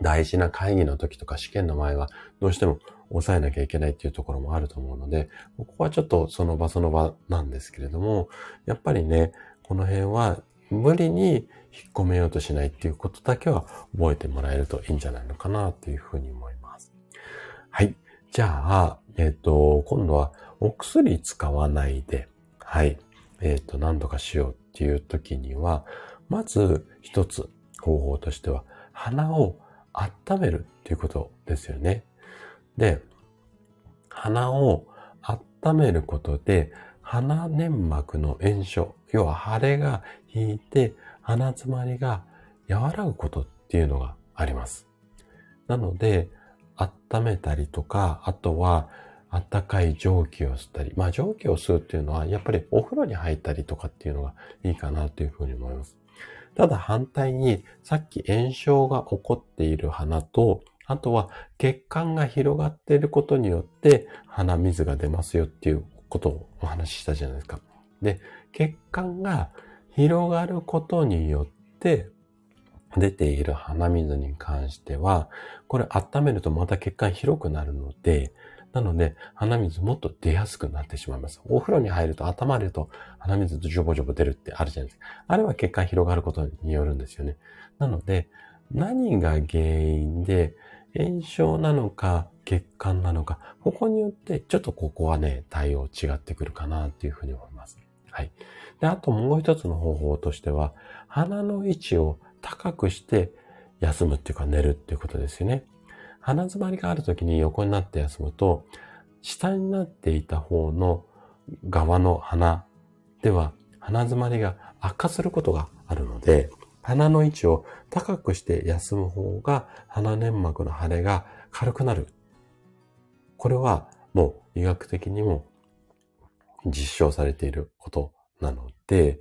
大事な会議の時とか試験の前はどうしても抑えなきゃいけないっていうところもあると思うので、ここはちょっとその場その場なんですけれども、やっぱりね、この辺は無理に引っ込めようとしないっていうことだけは覚えてもらえるといいんじゃないのかなっていうふうに思います。はい。じゃあ、えっ、ー、と、今度はお薬使わないで、はい。えっ、ー、と、何とかしようっていう時には、まず一つ方法としては、鼻を温めるっていうことですよね。で、鼻を温めることで、鼻粘膜の炎症、要は腫れが引いて鼻詰まりが和らぐことっていうのがあります。なので、温めたりとか、あとは、温かい蒸気を吸ったり。まあ蒸気を吸うっていうのは、やっぱりお風呂に入ったりとかっていうのがいいかなというふうに思います。ただ反対に、さっき炎症が起こっている鼻と、あとは血管が広がっていることによって鼻水が出ますよっていうことをお話ししたじゃないですか。で、血管が広がることによって出ている鼻水に関しては、これ温めるとまた血管広くなるので、なので、鼻水もっと出やすくなってしまいます。お風呂に入ると頭まると鼻水ジョボジョボ出るってあるじゃないですか。あれは血管広がることによるんですよね。なので、何が原因で炎症なのか血管なのか、ここによってちょっとここはね、対応違ってくるかなっていうふうに思います。はい。で、あともう一つの方法としては、鼻の位置を高くして休むっていうか寝るっていうことですよね。鼻詰まりがある時に横になって休むと、下になっていた方の側の鼻では鼻詰まりが悪化することがあるので、鼻の位置を高くして休む方が鼻粘膜の腫れが軽くなるこれはもう医学的にも実証されていることなので、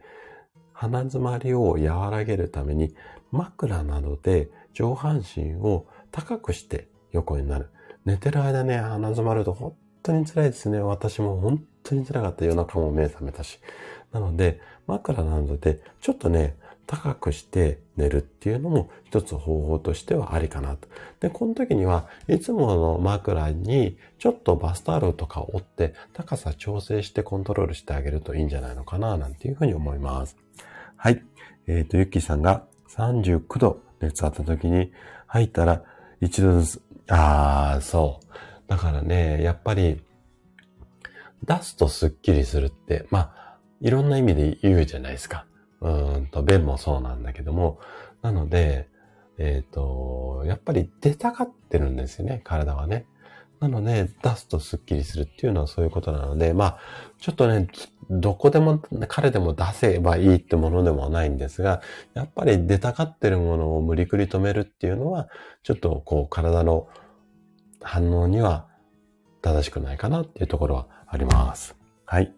鼻詰まりを和らげるために枕などで上半身を高くして横になる。寝てる間ね、鼻詰まると本当に辛いですね。私も本当に辛かった夜中も目覚めたし。なので、枕などでちょっとね、高くして寝るっていうのも一つ方法としてはありかなと。で、この時にはいつもの枕にちょっとバスタオルとかを折って高さ調整してコントロールしてあげるといいんじゃないのかななんていうふうに思います。はい。えっ、ー、と、ゆっきーさんが39度熱あった時に入ったら一度ずつ、ああ、そう。だからね、やっぱり出すとスッキリするって、まあ、いろんな意味で言うじゃないですか。うんと、便もそうなんだけども、なので、えっ、ー、と、やっぱり出たがってるんですよね、体はね。なので、出すとスッキリするっていうのはそういうことなので、まあ、ちょっとね、どこでも、彼でも出せばいいってものでもないんですが、やっぱり出たがってるものを無理くり止めるっていうのは、ちょっとこう体の反応には正しくないかなっていうところはあります。はい。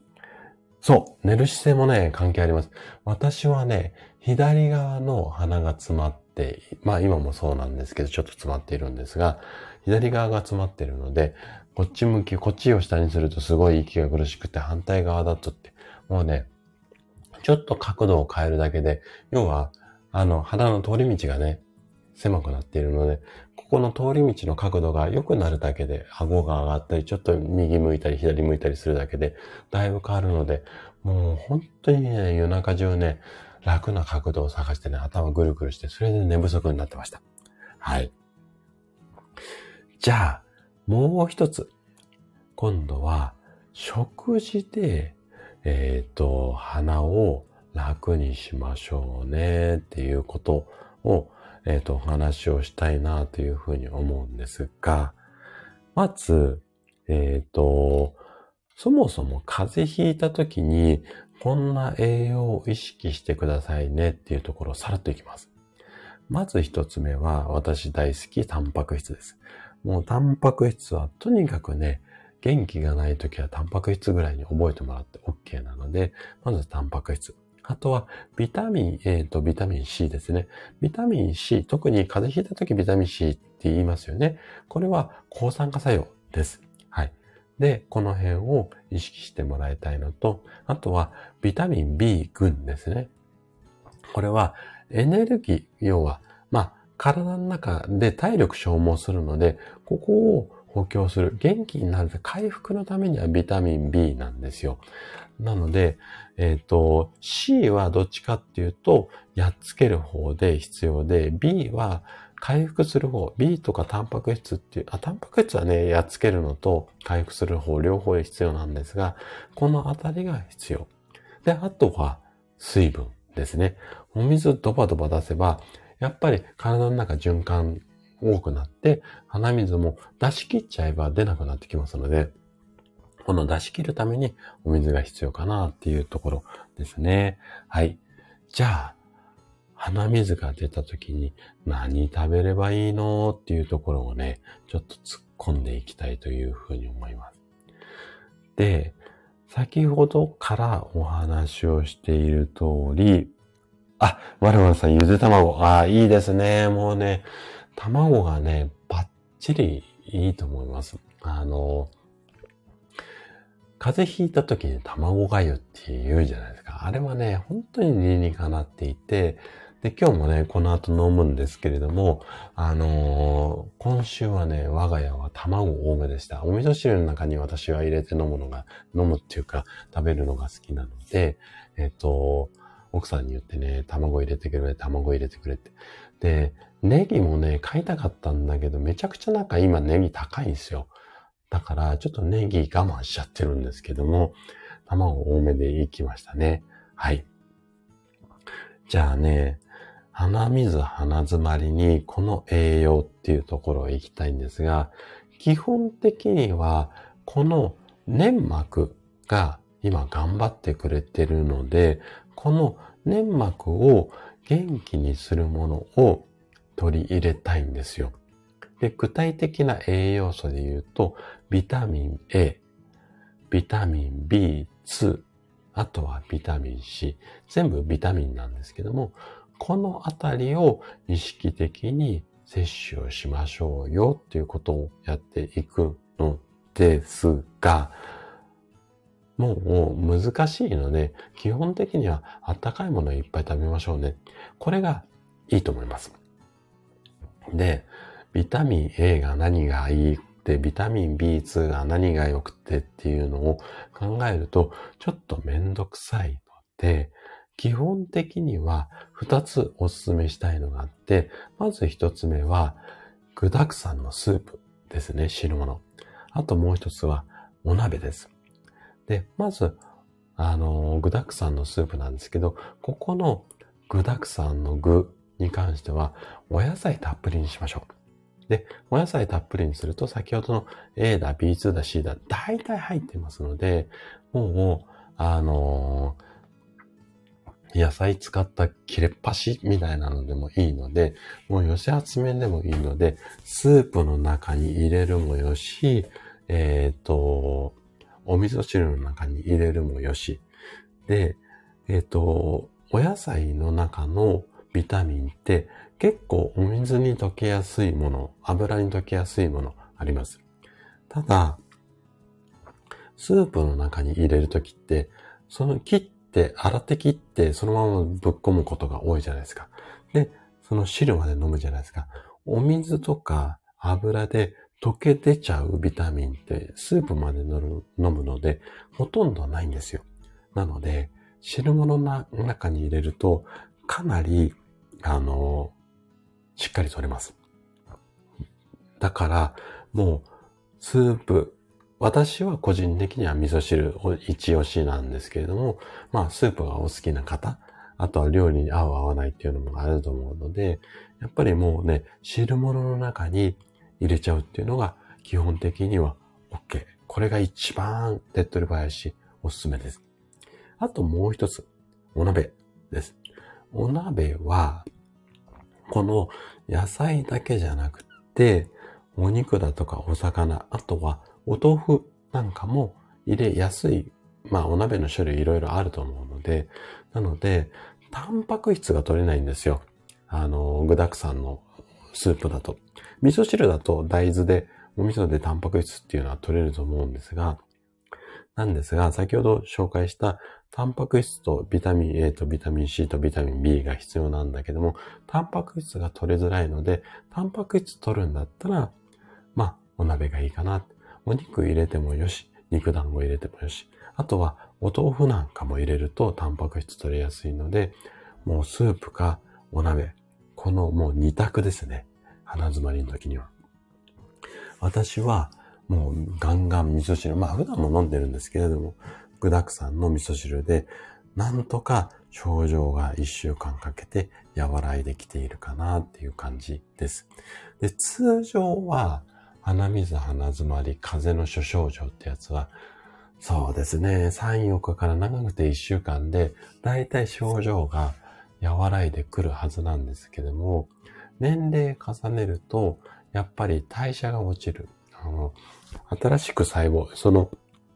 そう、寝る姿勢もね、関係あります。私はね、左側の鼻が詰まって、まあ今もそうなんですけど、ちょっと詰まっているんですが、左側が詰まっているので、こっち向き、こっちを下にするとすごい息が苦しくて反対側だとって、もうね、ちょっと角度を変えるだけで、要は、あの、鼻の通り道がね、狭くなっているので、ここの通り道の角度が良くなるだけで、顎が上がったり、ちょっと右向いたり左向いたりするだけで、だいぶ変わるので、もう本当にね、夜中中ね、楽な角度を探してね、頭ぐるぐるして、それで寝不足になってました。はい。じゃあ、もう一つ。今度は、食事で、えっ、ー、と、鼻を楽にしましょうねっていうことを、えっ、ー、と、お話をしたいなというふうに思うんですが、まず、えっ、ー、と、そもそも風邪ひいた時に、こんな栄養を意識してくださいねっていうところをさらっといきます。まず一つ目は、私大好き、タンパク質です。もうタンパク質はとにかくね、元気がない時はタンパク質ぐらいに覚えてもらって OK なので、まずタンパク質。あとは、ビタミン A とビタミン C ですね。ビタミン C、特に風邪ひいた時ビタミン C って言いますよね。これは抗酸化作用です。はい。で、この辺を意識してもらいたいのと、あとは、ビタミン B 群ですね。これは、エネルギー、要は、まあ、体の中で体力消耗するので、ここを補強する。元気になる回復のためにはビタミン B なんですよ。なので、えっ、ー、と、C はどっちかっていうと、やっつける方で必要で、B は回復する方、B とかタンパク質っていう、あ、タンパク質はね、やっつけるのと回復する方、両方必要なんですが、このあたりが必要。で、あとは水分ですね。お水ドバドバ出せば、やっぱり体の中循環多くなって、鼻水も出し切っちゃえば出なくなってきますので、この出し切るためにお水が必要かなっていうところですね。はい。じゃあ、鼻水が出た時に何食べればいいのっていうところをね、ちょっと突っ込んでいきたいというふうに思います。で、先ほどからお話をしている通り、あ、まるまるさん、ゆで卵。ああ、いいですね。もうね、卵がね、バッチリいいと思います。あの、風邪ひいた時に卵がゆって言うじゃないですか。あれはね、本当に理にかなっていて、で、今日もね、この後飲むんですけれども、あのー、今週はね、我が家は卵多めでした。お味噌汁の中に私は入れて飲むのが、飲むっていうか、食べるのが好きなので、えっ、と、奥さんに言ってね、卵入れてくれ、卵入れてくれって。で、ネギもね、買いたかったんだけど、めちゃくちゃなんか今ネギ高いんですよ。だから、ちょっとネギ我慢しちゃってるんですけども、卵多めでいきましたね。はい。じゃあね、鼻水、鼻詰まりにこの栄養っていうところを行きたいんですが、基本的にはこの粘膜が今頑張ってくれてるので、この粘膜を元気にするものを取り入れたいんですよ。で具体的な栄養素で言うと、ビタミン A、ビタミン B2、あとはビタミン C。全部ビタミンなんですけども、このあたりを意識的に摂取をしましょうよっていうことをやっていくのですが、もう難しいので、基本的にはあったかいものをいっぱい食べましょうね。これがいいと思います。で、ビタミン A が何がいいって、ビタミン B2 が何が良くてっていうのを考えると、ちょっとめんどくさいので、基本的には2つお勧めしたいのがあって、まず1つ目は具沢山のスープですね、汁物。あともう1つはお鍋です。で、まず、あの、具沢山のスープなんですけど、ここの具沢山の具に関しては、お野菜たっぷりにしましょう。で、お野菜たっぷりにすると、先ほどの A だ、B2 だ、C だ、大体入ってますので、もう、あのー、野菜使った切れっ端みたいなのでもいいので、もう寄せ集めでもいいので、スープの中に入れるもよし、えっ、ー、と、お味噌汁の中に入れるもよし。で、えっ、ー、と、お野菜の中のビタミンって結構お水に溶けやすいもの、油に溶けやすいものあります。ただ、スープの中に入れるときって、その切って、洗って切って、そのままぶっ込むことが多いじゃないですか。で、その汁まで飲むじゃないですか。お水とか油で溶け出ちゃうビタミンってスープまで飲むので、ほとんどないんですよ。なので、汁物の中に入れると、かなり、あの、しっかり取れます。だから、もう、スープ、私は個人的には味噌汁を一押しなんですけれども、まあ、スープがお好きな方、あとは料理に合う合わないっていうのもあると思うので、やっぱりもうね、汁物の中に入れちゃうっていうのが基本的には OK。これが一番手っ取り早いし、おすすめです。あともう一つ、お鍋です。お鍋は、この野菜だけじゃなくて、お肉だとかお魚、あとはお豆腐なんかも入れやすい。まあお鍋の種類いろいろあると思うので、なので、タンパク質が取れないんですよ。あの、具沢山のスープだと。味噌汁だと大豆で、お味噌でタンパク質っていうのは取れると思うんですが、なんですが、先ほど紹介したタンパク質とビタミン A とビタミン C とビタミン B が必要なんだけども、タンパク質が取れづらいので、タンパク質取るんだったら、まあ、お鍋がいいかな。お肉入れてもよし、肉団子入れてもよし。あとは、お豆腐なんかも入れるとタンパク質取れやすいので、もうスープかお鍋、このもう二択ですね。鼻詰まりの時には。私は、もうガンガン味噌汁、まあ普段も飲んでるんですけれども、具沢山の味噌汁で、なんとか症状が一週間かけて和らいできているかなっていう感じです。で、通常は鼻水、鼻詰まり、風邪の諸症状ってやつは、そうですね、3、4日から長くて1週間で、だいたい症状が和らいでくるはずなんですけども、年齢重ねると、やっぱり代謝が落ちる。あの、新しく細胞、その、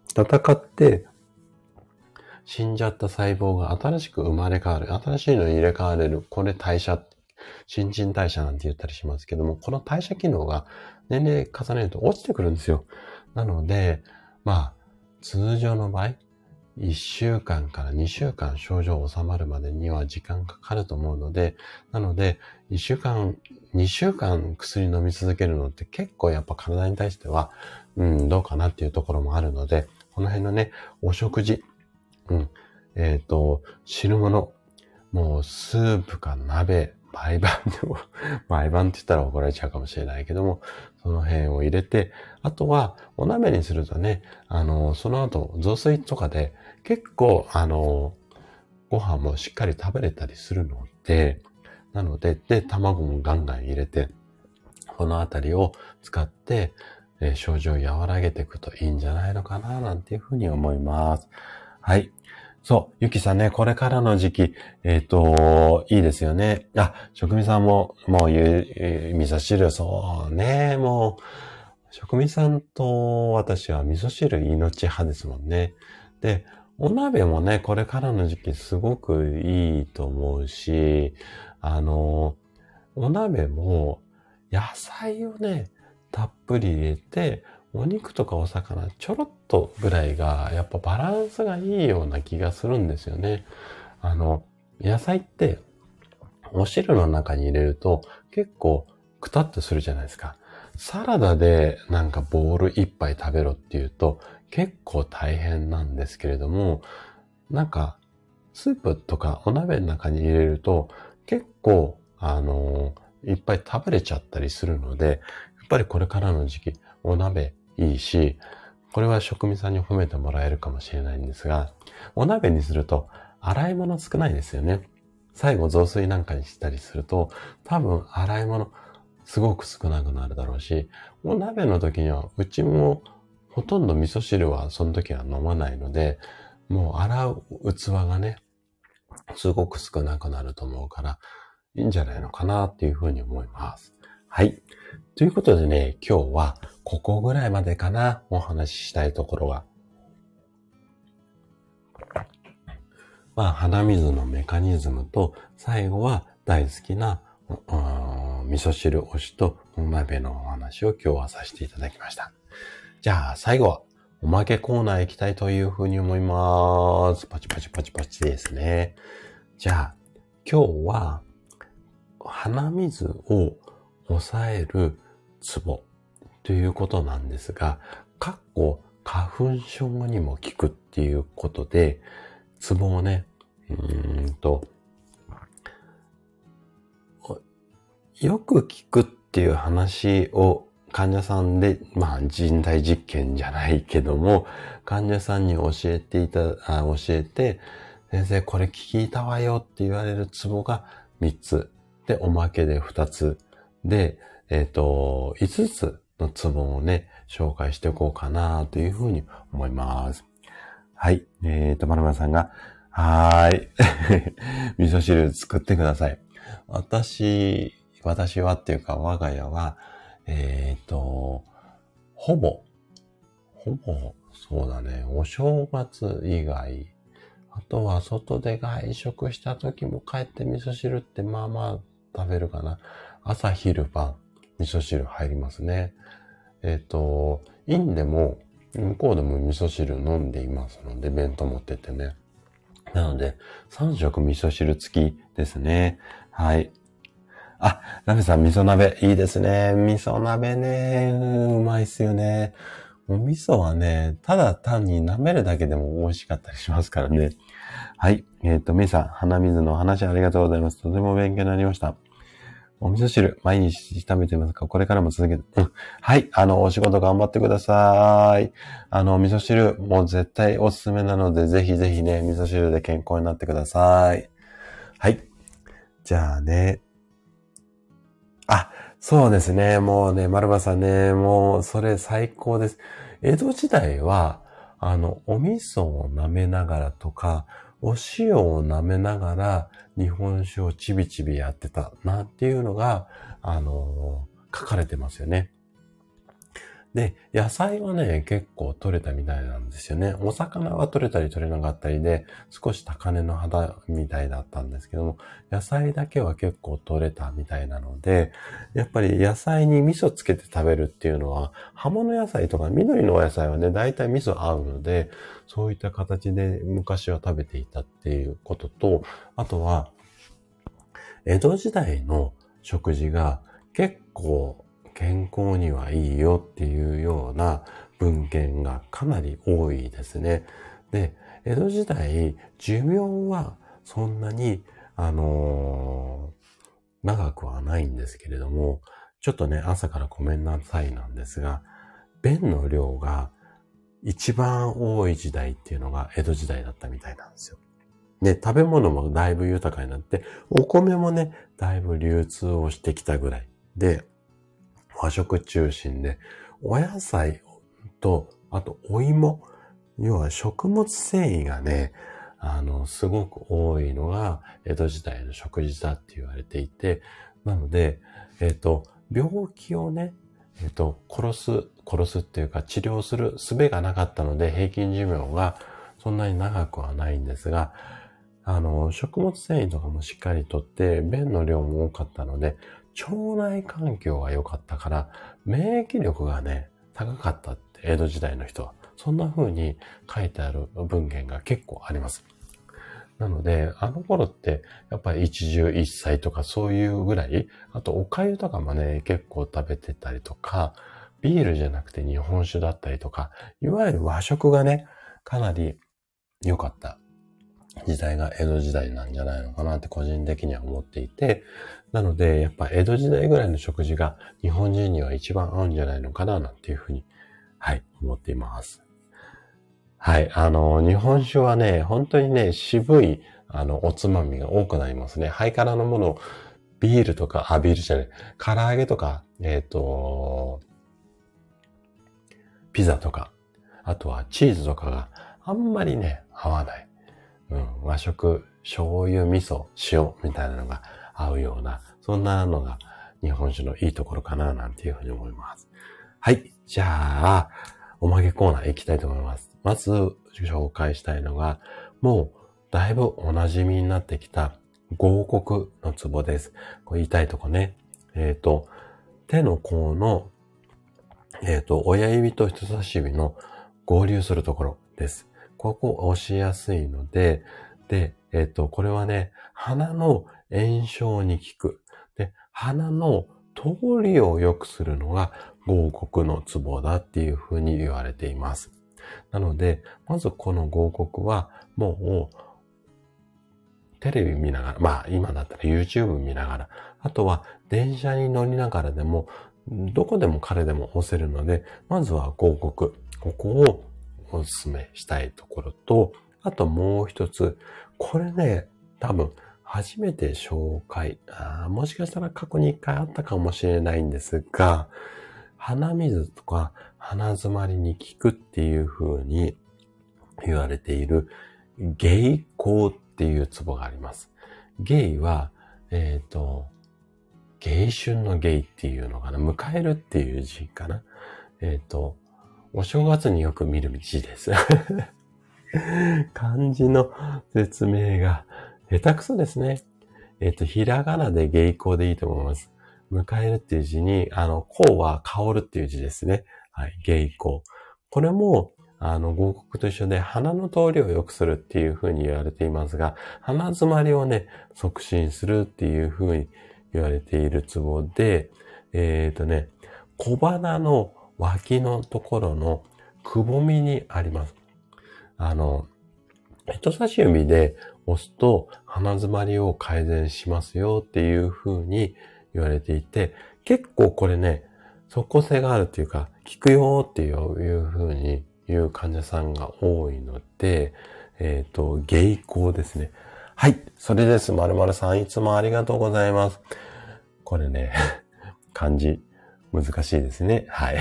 戦って死んじゃった細胞が新しく生まれ変わる。新しいのに入れ替われる。これ代謝、新陳代謝なんて言ったりしますけども、この代謝機能が年齢重ねると落ちてくるんですよ。なので、まあ、通常の場合、1週間から2週間症状収まるまでには時間かかると思うので、なので、1週間、2週間薬飲み続けるのって結構やっぱ体に対しては、うん、どうかなっていうところもあるので、この辺のね、お食事、うん、えっ、ー、と、汁物、もうスープか鍋、毎晩でも、毎晩って言ったら怒られちゃうかもしれないけども、その辺を入れて、あとは、お鍋にするとね、あの、その後、雑炊とかで、結構、あの、ご飯もしっかり食べれたりするので、なので、で、卵もガンガン入れて、このあたりを使って、えー、症状を和らげていくといいんじゃないのかな、なんていうふうに思います。はい。そう。ゆきさんね、これからの時期、えっ、ー、と、いいですよね。あ、職人さんも、もう、ゆ、味噌汁、そうね、もう、職人さんと私は味噌汁命派ですもんね。で、お鍋もね、これからの時期すごくいいと思うし、あの、お鍋も野菜をね、たっぷり入れて、お肉とかお魚ちょろっとぐらいがやっぱバランスがいいような気がするんですよね。あの、野菜ってお汁の中に入れると結構くたっとするじゃないですか。サラダでなんかボール一杯食べろっていうと結構大変なんですけれども、なんかスープとかお鍋の中に入れると結構あのいっぱい食べれちゃったりするので、やっぱりこれからの時期お鍋いいし、これは職味さんに褒めてもらえるかもしれないんですが、お鍋にすると洗い物少ないですよね。最後雑炊なんかにしたりすると、多分洗い物すごく少なくなるだろうし、お鍋の時にはうちもほとんど味噌汁はその時は飲まないので、もう洗う器がね、すごく少なくなると思うから、いいんじゃないのかなっていうふうに思います。はい。ということでね、今日はここぐらいまでかな、お話ししたいところが。まあ、鼻水のメカニズムと、最後は大好きな、味噌汁推しとお鍋のお話を今日はさせていただきました。じゃあ、最後は、おまけコーナー行きたいというふうに思います。パチパチパチパチですね。じゃあ、今日は、鼻水を抑えるツボということなんですが、かっこ花粉症にも効くっていうことで、ツボをね、うーんと、よく聞くっていう話を患者さんで、まあ人体実験じゃないけども、患者さんに教えていた、あ教えて、先生これ聞いたわよって言われるツボが3つ。で、おまけで2つ。で、えっ、ー、と、5つのツボをね、紹介していこうかなというふうに思います。はい。えっ、ー、と、まるまるさんが、はーい。味噌汁作ってください。私、私はっていうか我が家は、えっ、ー、と、ほぼ、ほぼ、そうだね、お正月以外、あとは外で外食した時も帰って味噌汁ってまあまあ食べるかな。朝昼晩、味噌汁入りますね。えっ、ー、と、インでも、向こうでも味噌汁飲んでいますので、弁当持ってってね。なので、3食味噌汁付きですね。はい。あ、ナベさん、味噌鍋、いいですね。味噌鍋ね、うまいっすよね。お味噌はね、ただ単に舐めるだけでも美味しかったりしますからね。はい。えっ、ー、と、メイさん、鼻水の話ありがとうございます。とても勉強になりました。お味噌汁、毎日食べてますか？これからも続けて、うん。はい。あの、お仕事頑張ってください。あの、お味噌汁、もう絶対おすすめなので、ぜひぜひね、味噌汁で健康になってください。はい。じゃあね、あ、そうですね。もうね、丸場さんね、もうそれ最高です。江戸時代は、あの、お味噌を舐めながらとか、お塩を舐めながら日本酒をちびちびやってたなっていうのが、あの、書かれてますよね。で、野菜はね、結構取れたみたいなんですよね。お魚は取れたり取れなかったりで、少し高値の肌みたいだったんですけども、野菜だけは結構取れたみたいなので、やっぱり野菜に味噌つけて食べるっていうのは、葉物野菜とか緑のお野菜はね、大体味噌合うので、そういった形で昔は食べていたっていうことと、あとは、江戸時代の食事が結構健康にはいいよっていうような文献がかなり多いですね。で、江戸時代、寿命はそんなに、あのー、長くはないんですけれども、ちょっとね、朝からごめんなさいなんですが、便の量が一番多い時代っていうのが江戸時代だったみたいなんですよ。で、食べ物もだいぶ豊かになって、お米もね、だいぶ流通をしてきたぐらいで、和食中心で、お野菜と、あとお芋、要は食物繊維がね、あの、すごく多いのが江戸時代の食事だって言われていて、なので、えっ、と、病気をね、えっ、と、殺す、殺すっていうか治療する術がなかったので平均寿命がそんなに長くはないんですが、あの、食物繊維とかもしっかりとって、便の量も多かったので、腸内環境が良かったから、免疫力がね、高かったって江戸時代の人は。そんな風に書いてある文献が結構あります。なので、あの頃って、やっぱり一汁一菜とかそういうぐらい、あとお粥とかもね、結構食べてたりとか、ビールじゃなくて日本酒だったりとか、いわゆる和食がね、かなり良かった時代が江戸時代なんじゃないのかなって個人的には思っていて、なので、やっぱ江戸時代ぐらいの食事が日本人には一番合うんじゃないのかななんていうふうに、はい、思っています。はい。あの、日本酒はね、本当にね、渋い、あの、おつまみが多くなりますね。ハイカラのものを、ビールとか、あ、ビールじゃない、唐揚げとか、えっ、ー、と、ピザとか、あとはチーズとかがあんまりね、合わない。うん、和食、醤油、味噌、塩みたいなのが合うような、そんなのが日本酒のいいところかな、なんていうふうに思います。はい。じゃあ、おまけコーナー行きたいと思います。まず紹介したいのが、もうだいぶお馴染みになってきた合谷のツボです。これ言いたいとこね。えっ、ー、と、手の甲の、えっ、ー、と、親指と人差し指の合流するところです。ここ押しやすいので、で、えっ、ー、と、これはね、鼻の炎症に効く。で、鼻の通りを良くするのが合谷のツボだっていうふうに言われています。なので、まずこの合谷は、もう、テレビ見ながら、まあ今だったら YouTube 見ながら、あとは電車に乗りながらでも、どこでも彼でも押せるので、まずは合谷。ここをお勧めしたいところと、あともう一つ、これね、多分初めて紹介あ、もしかしたら過去に一回あったかもしれないんですが、鼻水とか鼻詰まりに効くっていう風に言われているゲイ香っていうツボがあります。ゲイは、えっ、ー、と、芸春のゲイっていうのかな？迎えるっていう字かな？えっ、ー、と、お正月によく見る字です。漢字の説明が下手くそですね。えっ、ー、と、ひらがなで芸香でいいと思います。迎えるっていう字に、あの、香は香るっていう字ですね。はい、芸香。これも、あの、合谷と一緒で鼻の通りを良くするっていうふうに言われていますが、鼻詰まりをね、促進するっていうふうに言われているツボで、えっ、ー、とね、小鼻の脇のところのくぼみにあります。あの、人差し指で押すと鼻詰まりを改善しますよっていうふうに言われていて、結構これね、即効性があるっていうか、効くよっていうふうに言う患者さんが多いので、えっ、ー、と、芸行ですね。はい。それです。まるまるさん、いつもありがとうございます。これね、漢字、難しいですね。はい。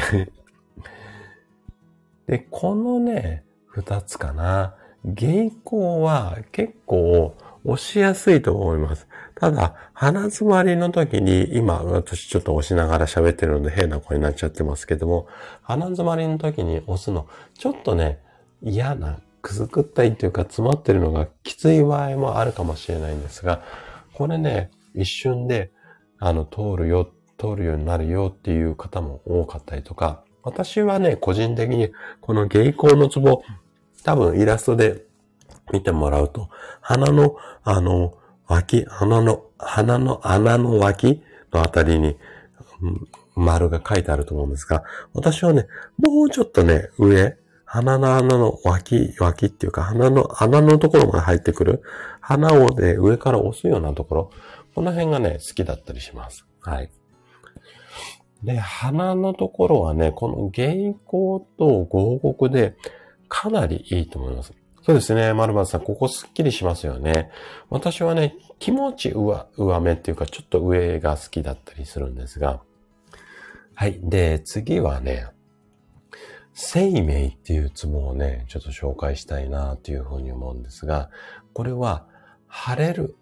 で、このね、二つかな。芸行は結構押しやすいと思います。ただ、鼻詰まりの時に、今、私ちょっと押しながら喋ってるので変な声になっちゃってますけども、鼻詰まりの時に押すの、ちょっとね、嫌な、くすくったいというか詰まってるのがきつい場合もあるかもしれないんですが、これね、一瞬で、あの、通るよ、通るようになるよっていう方も多かったりとか、私はね、個人的にこの芸行のツボ、多分イラストで見てもらうと、鼻の、あの、脇、鼻の、鼻の穴の脇のあたりに、丸が書いてあると思うんですが、私はね、もうちょっとね、上、鼻の穴の脇、脇っていうか、鼻の穴のところまで入ってくる。鼻をね、上から押すようなところ。この辺がね、好きだったりします。はい。で、鼻のところはね、この原稿と合谷でかなりいいと思います。そうですね。丸松さん、ここスッキリしますよね。私はね、気持ち上、上目っていうか、ちょっと上が好きだったりするんですが。はい。で、次はね、生命っていうツボをね、ちょっと紹介したいなというふうに思うんですが、これは、晴れる、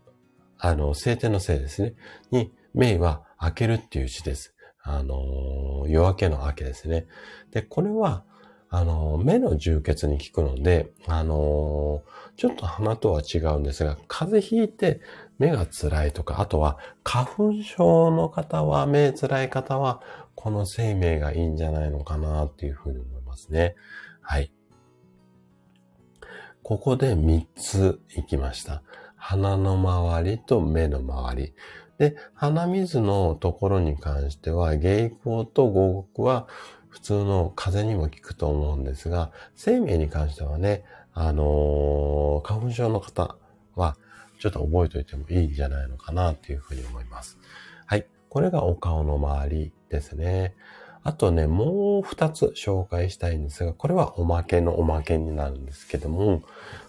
あの、晴天のせいですね。に、命は開けるっていう字です。あの、夜明けの明けですね。で、これは、あの、目の充血に効くので、あの、ちょっと鼻とは違うんですが、風邪ひいて目が辛いとか、あとは花粉症の方は、目辛い方は、この生命がいいんじゃないのかなっていうふうに思いますね。はい。ここで3つ行きました。鼻の周りと目の周り。で、鼻水のところに関しては、芸香と合谷は普通の風邪にも効くと思うんですが、生命に関してはね、あのー、花粉症の方は、ちょっと覚えておいてもいいんじゃないのかなっていうふうに思います。はい。これがお顔の周りですね。あとね、もう二つ紹介したいんですが、これはおまけのおまけになるんですけども、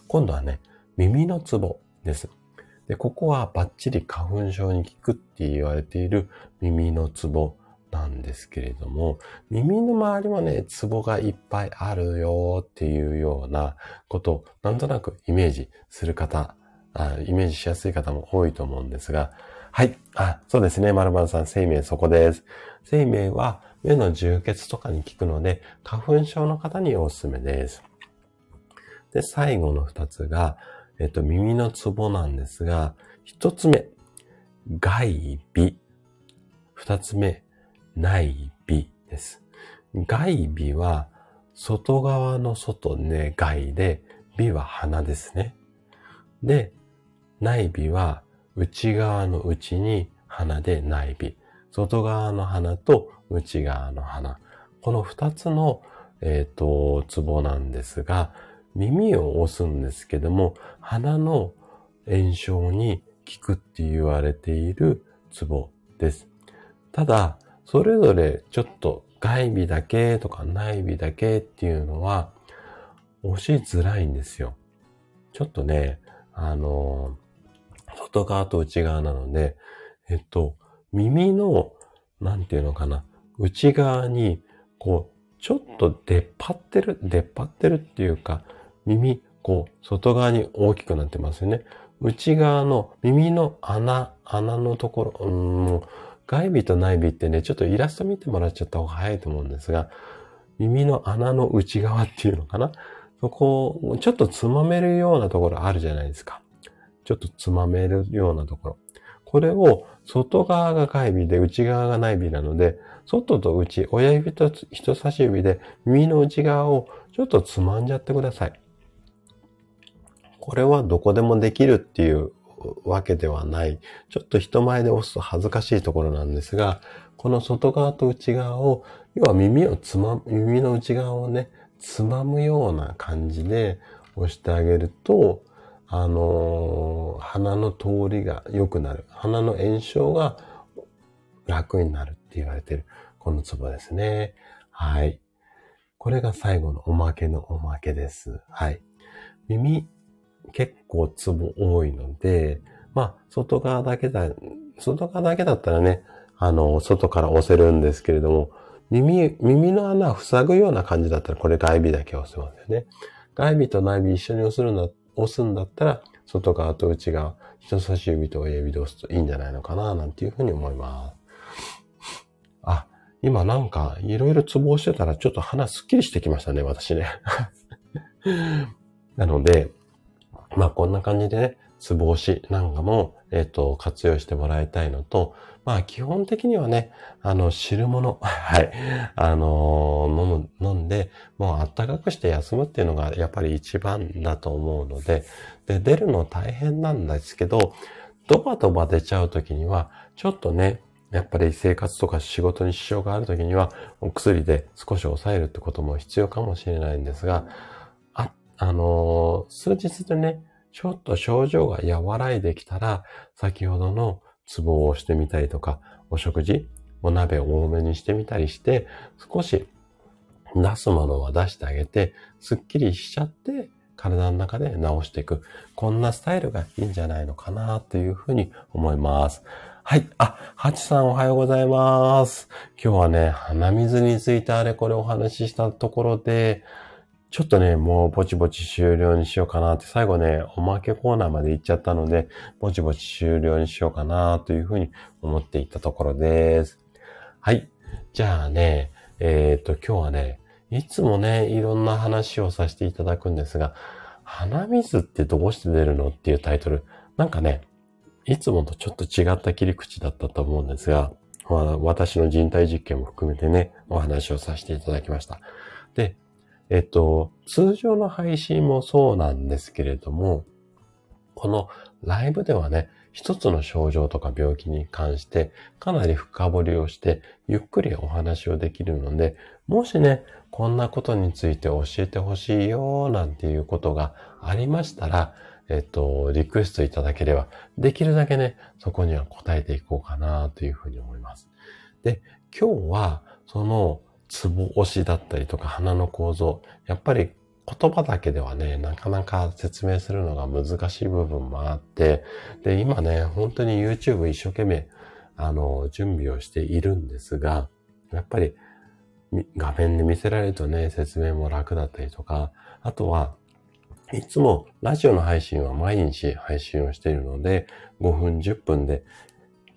今度はね、耳のツボです。で、ここはバッチリ花粉症に効くって言われている耳のツボなんですけれども、耳の周りもね、ツボがいっぱいあるよっていうようなことをなんとなくイメージする方、あイメージしやすい方も多いと思うんですが、はい。あ、そうですね。丸々さん、生命そこです。生命は目の充血とかに効くので、花粉症の方におすすめです。で、最後の二つが、えっと、耳のツボなんですが、一つ目、外鼻。二つ目、内鼻です。外鼻は、外側の外ね、外で、鼻は鼻ですね。で、内鼻は、内側の内に鼻で内鼻。外側の鼻と内側の鼻。この二つの、えっ、ー、と、ツボなんですが、耳を押すんですけども、鼻の炎症に効くって言われているツボです。ただ、それぞれちょっと外鼻だけとか内鼻だけっていうのは押しづらいんですよ。ちょっとね、あの、外側と内側なので、えっと、耳の、なんていうのかな、内側に、こう、ちょっと出っ張ってる、出っ張ってるっていうか、耳、こう、外側に大きくなってますよね。内側の耳の穴、穴のところ、うん、外鼻と内鼻ってね、ちょっとイラスト見てもらっちゃった方が早いと思うんですが、耳の穴の内側っていうのかな？そこを、ちょっとつまめるようなところあるじゃないですか。ちょっとつまめるようなところ。これを外側が外鼻で内側が内鼻なので、外と内、親指と人差し指で耳の内側をちょっとつまんじゃってください。これはどこでもできるっていうわけではない。ちょっと人前で押すと恥ずかしいところなんですが、この外側と内側を、要は耳をつま、耳の内側をね、つまむような感じで押してあげると、あのー、鼻の通りが良くなる。鼻の炎症が楽になるって言われてる。このツボですね。はい。これが最後のおまけのおまけです。はい。耳、結構ツボ多いので、まあ、外側だけだ、外側だけだったらね、あの、外から押せるんですけれども、耳、耳の穴を塞ぐような感じだったら、これ外鼻だけ押せますよね。外鼻と内鼻一緒に押すんだ押すんだったら、外側と内側、人差し指と親指で押すといいんじゃないのかな、なんていうふうに思います。あ、今なんか、いろいろツボをしてたら、ちょっと鼻すっきりしてきましたね、私ね。なので、まあこんな感じでね、ツボ押しなんかも、えっ、ー、と、活用してもらいたいのと、まあ基本的にはね、あの、汁物、はい、あのー、飲む、飲んで、もうあったかくして休むっていうのがやっぱり一番だと思うので、で、出るの大変なんですけど、ドバドバ出ちゃうときには、ちょっとね、やっぱり生活とか仕事に支障があるときには、お薬で少し抑えるってことも必要かもしれないんですが、あ、あのー、数日でね、ちょっと症状が和らいできたら、先ほどのツボをしてみたりとか、お食事、お鍋を多めにしてみたりして、少し出すものは出してあげて、すっきりしちゃって、体の中で治していく。こんなスタイルがいいんじゃないのかなというふうに思います。はい。あ、ハチさんおはようございます。今日はね、鼻水についてあれこれお話ししたところで、ちょっとね、もうぼちぼち終了にしようかなって、最後ね、おまけコーナーまで行っちゃったので、ぼちぼち終了にしようかなというふうに思っていたところです。はい。じゃあね、えっ、ー、と、今日はね、いつもね、いろんな話をさせていただくんですが、鼻水ってどうして出るのっていうタイトル。なんかね、いつもとちょっと違った切り口だったと思うんですが、まあ、私の人体実験も含めてね、お話をさせていただきました。で、えっと、通常の配信もそうなんですけれども、このライブではね、一つの症状とか病気に関してかなり深掘りをしてゆっくりお話をできるので、もしね、こんなことについて教えてほしいよなんていうことがありましたら、えっと、リクエストいただければ、できるだけね、そこには答えていこうかなというふうに思います。で、今日は、その、ツボ押しだったりとか鼻の構造、やっぱり言葉だけではね、なかなか説明するのが難しい部分もあって、で、今ね、本当に YouTube 一生懸命、あの、準備をしているんですが、やっぱり画面で見せられるとね、説明も楽だったりとか、あとは、いつもラジオの配信は毎日配信をしているので、5分、10分で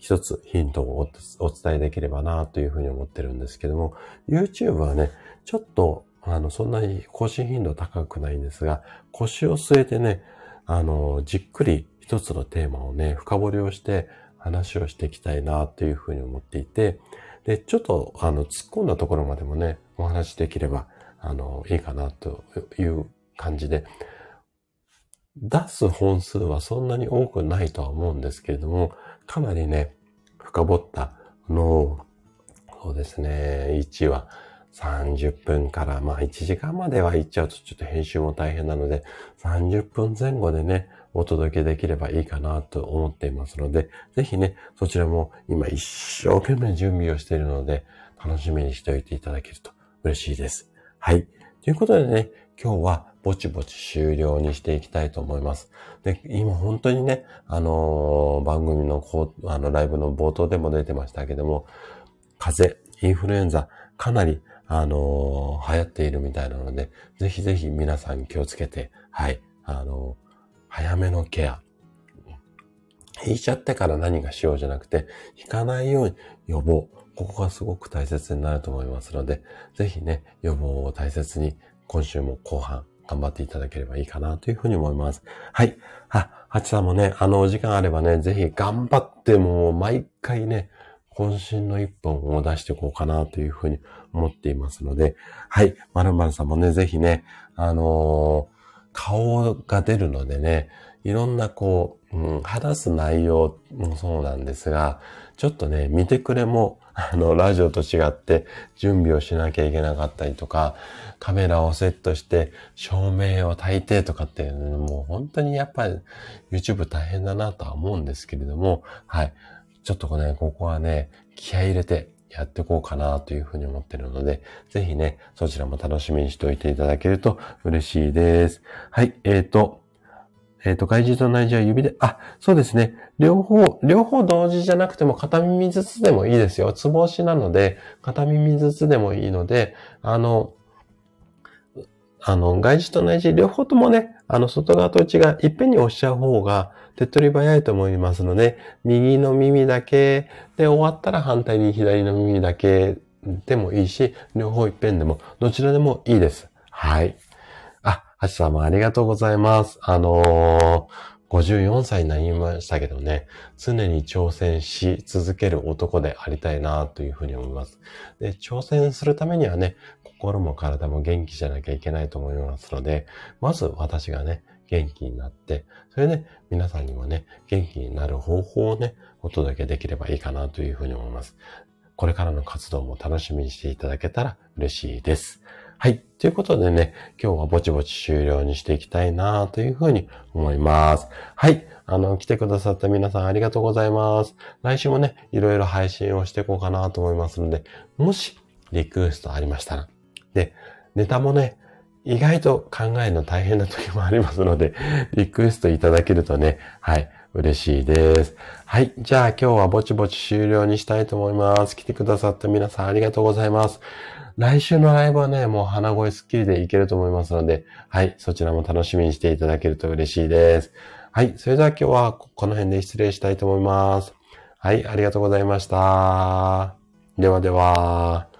一つヒントをお伝えできればなというふうに思ってるんですけども、YouTube はね、ちょっと、あの、そんなに更新頻度高くないんですが、腰を据えてね、あの、じっくり一つのテーマをね、深掘りをして話をしていきたいなというふうに思っていて、で、ちょっと、あの、突っ込んだところまでもね、お話できれば、あの、いいかなという感じで、出す本数はそんなに多くないとは思うんですけれども、かなりね、深掘ったのそうですね、1話30分から、まあ1時間までは行っちゃうとちょっと編集も大変なので、30分前後でね、お届けできればいいかなと思っていますので、ぜひね、そちらも今一生懸命準備をしているので、楽しみにしておいていただけると嬉しいです。はい。ということでね、今日はぼちぼち終了にしていきたいと思います。で、今本当にね、あのー、番組のこう、あの、ライブの冒頭でも出てましたけども、風邪、インフルエンザ、かなり、あのー、流行っているみたいなので、ぜひぜひ皆さん気をつけて、はい、あのー、早めのケア。引いちゃってから何がしようじゃなくて、引かないように予防。ここがすごく大切になると思いますので、ぜひね、予防を大切に今週も後半頑張っていただければいいかなというふうに思います。はい。あ、ハチさんもね、あの、お時間あればね、ぜひ頑張ってもう毎回ね、渾身の一本を出していこうかなというふうに思っていますので、はい。まるまるさんもね、ぜひね、あのー、顔が出るのでね、いろんなこう、うん、話す内容もそうなんですが、ちょっとね、見てくれも、あの、ラジオと違って準備をしなきゃいけなかったりとか、カメラをセットして照明を焚いてとかっていうのもう本当にやっぱり YouTube 大変だなとは思うんですけれども、はい。ちょっとね、ここはね、気合入れてやっていこうかなというふうに思ってるので、ぜひね、そちらも楽しみにしておいていただけると嬉しいです。はい、えっ、ー、と、えっ、ー、と、外耳と内耳は指で、あ、そうですね。両方、両方同時じゃなくても片耳ずつでもいいですよ。つぼ押しなので、片耳ずつでもいいので、あの、あの、外耳と内耳両方ともね、あの、外側と内側、いっぺんに押しちゃう方が手っ取り早いと思いますので、右の耳だけで終わったら反対に左の耳だけでもいいし、両方いっぺんでも、どちらでもいいです。はい。ハチさんもありがとうございます。あのー、54歳になりましたけどね、常に挑戦し続ける男でありたいなというふうに思います。で、挑戦するためにはね、心も体も元気じゃなきゃいけないと思いますので、まず私がね、元気になって、それで皆さんにもね、元気になる方法をね、お届けできればいいかなというふうに思います。これからの活動も楽しみにしていただけたら嬉しいです。はい。ということでね、今日はぼちぼち終了にしていきたいなというふうに思います。はい。あの、来てくださった皆さんありがとうございます。来週もね、いろいろ配信をしていこうかなと思いますので、もしリクエストありましたら。で、ネタもね、意外と考えるの大変な時もありますので、リクエストいただけるとね、はい、嬉しいです。はい。じゃあ今日はぼちぼち終了にしたいと思います。来てくださった皆さんありがとうございます。来週のライブはね、もう鼻声スッキリでいけると思いますので、はい、そちらも楽しみにしていただけると嬉しいです。はい、それでは今日はこの辺で失礼したいと思います。はい、ありがとうございました。ではでは。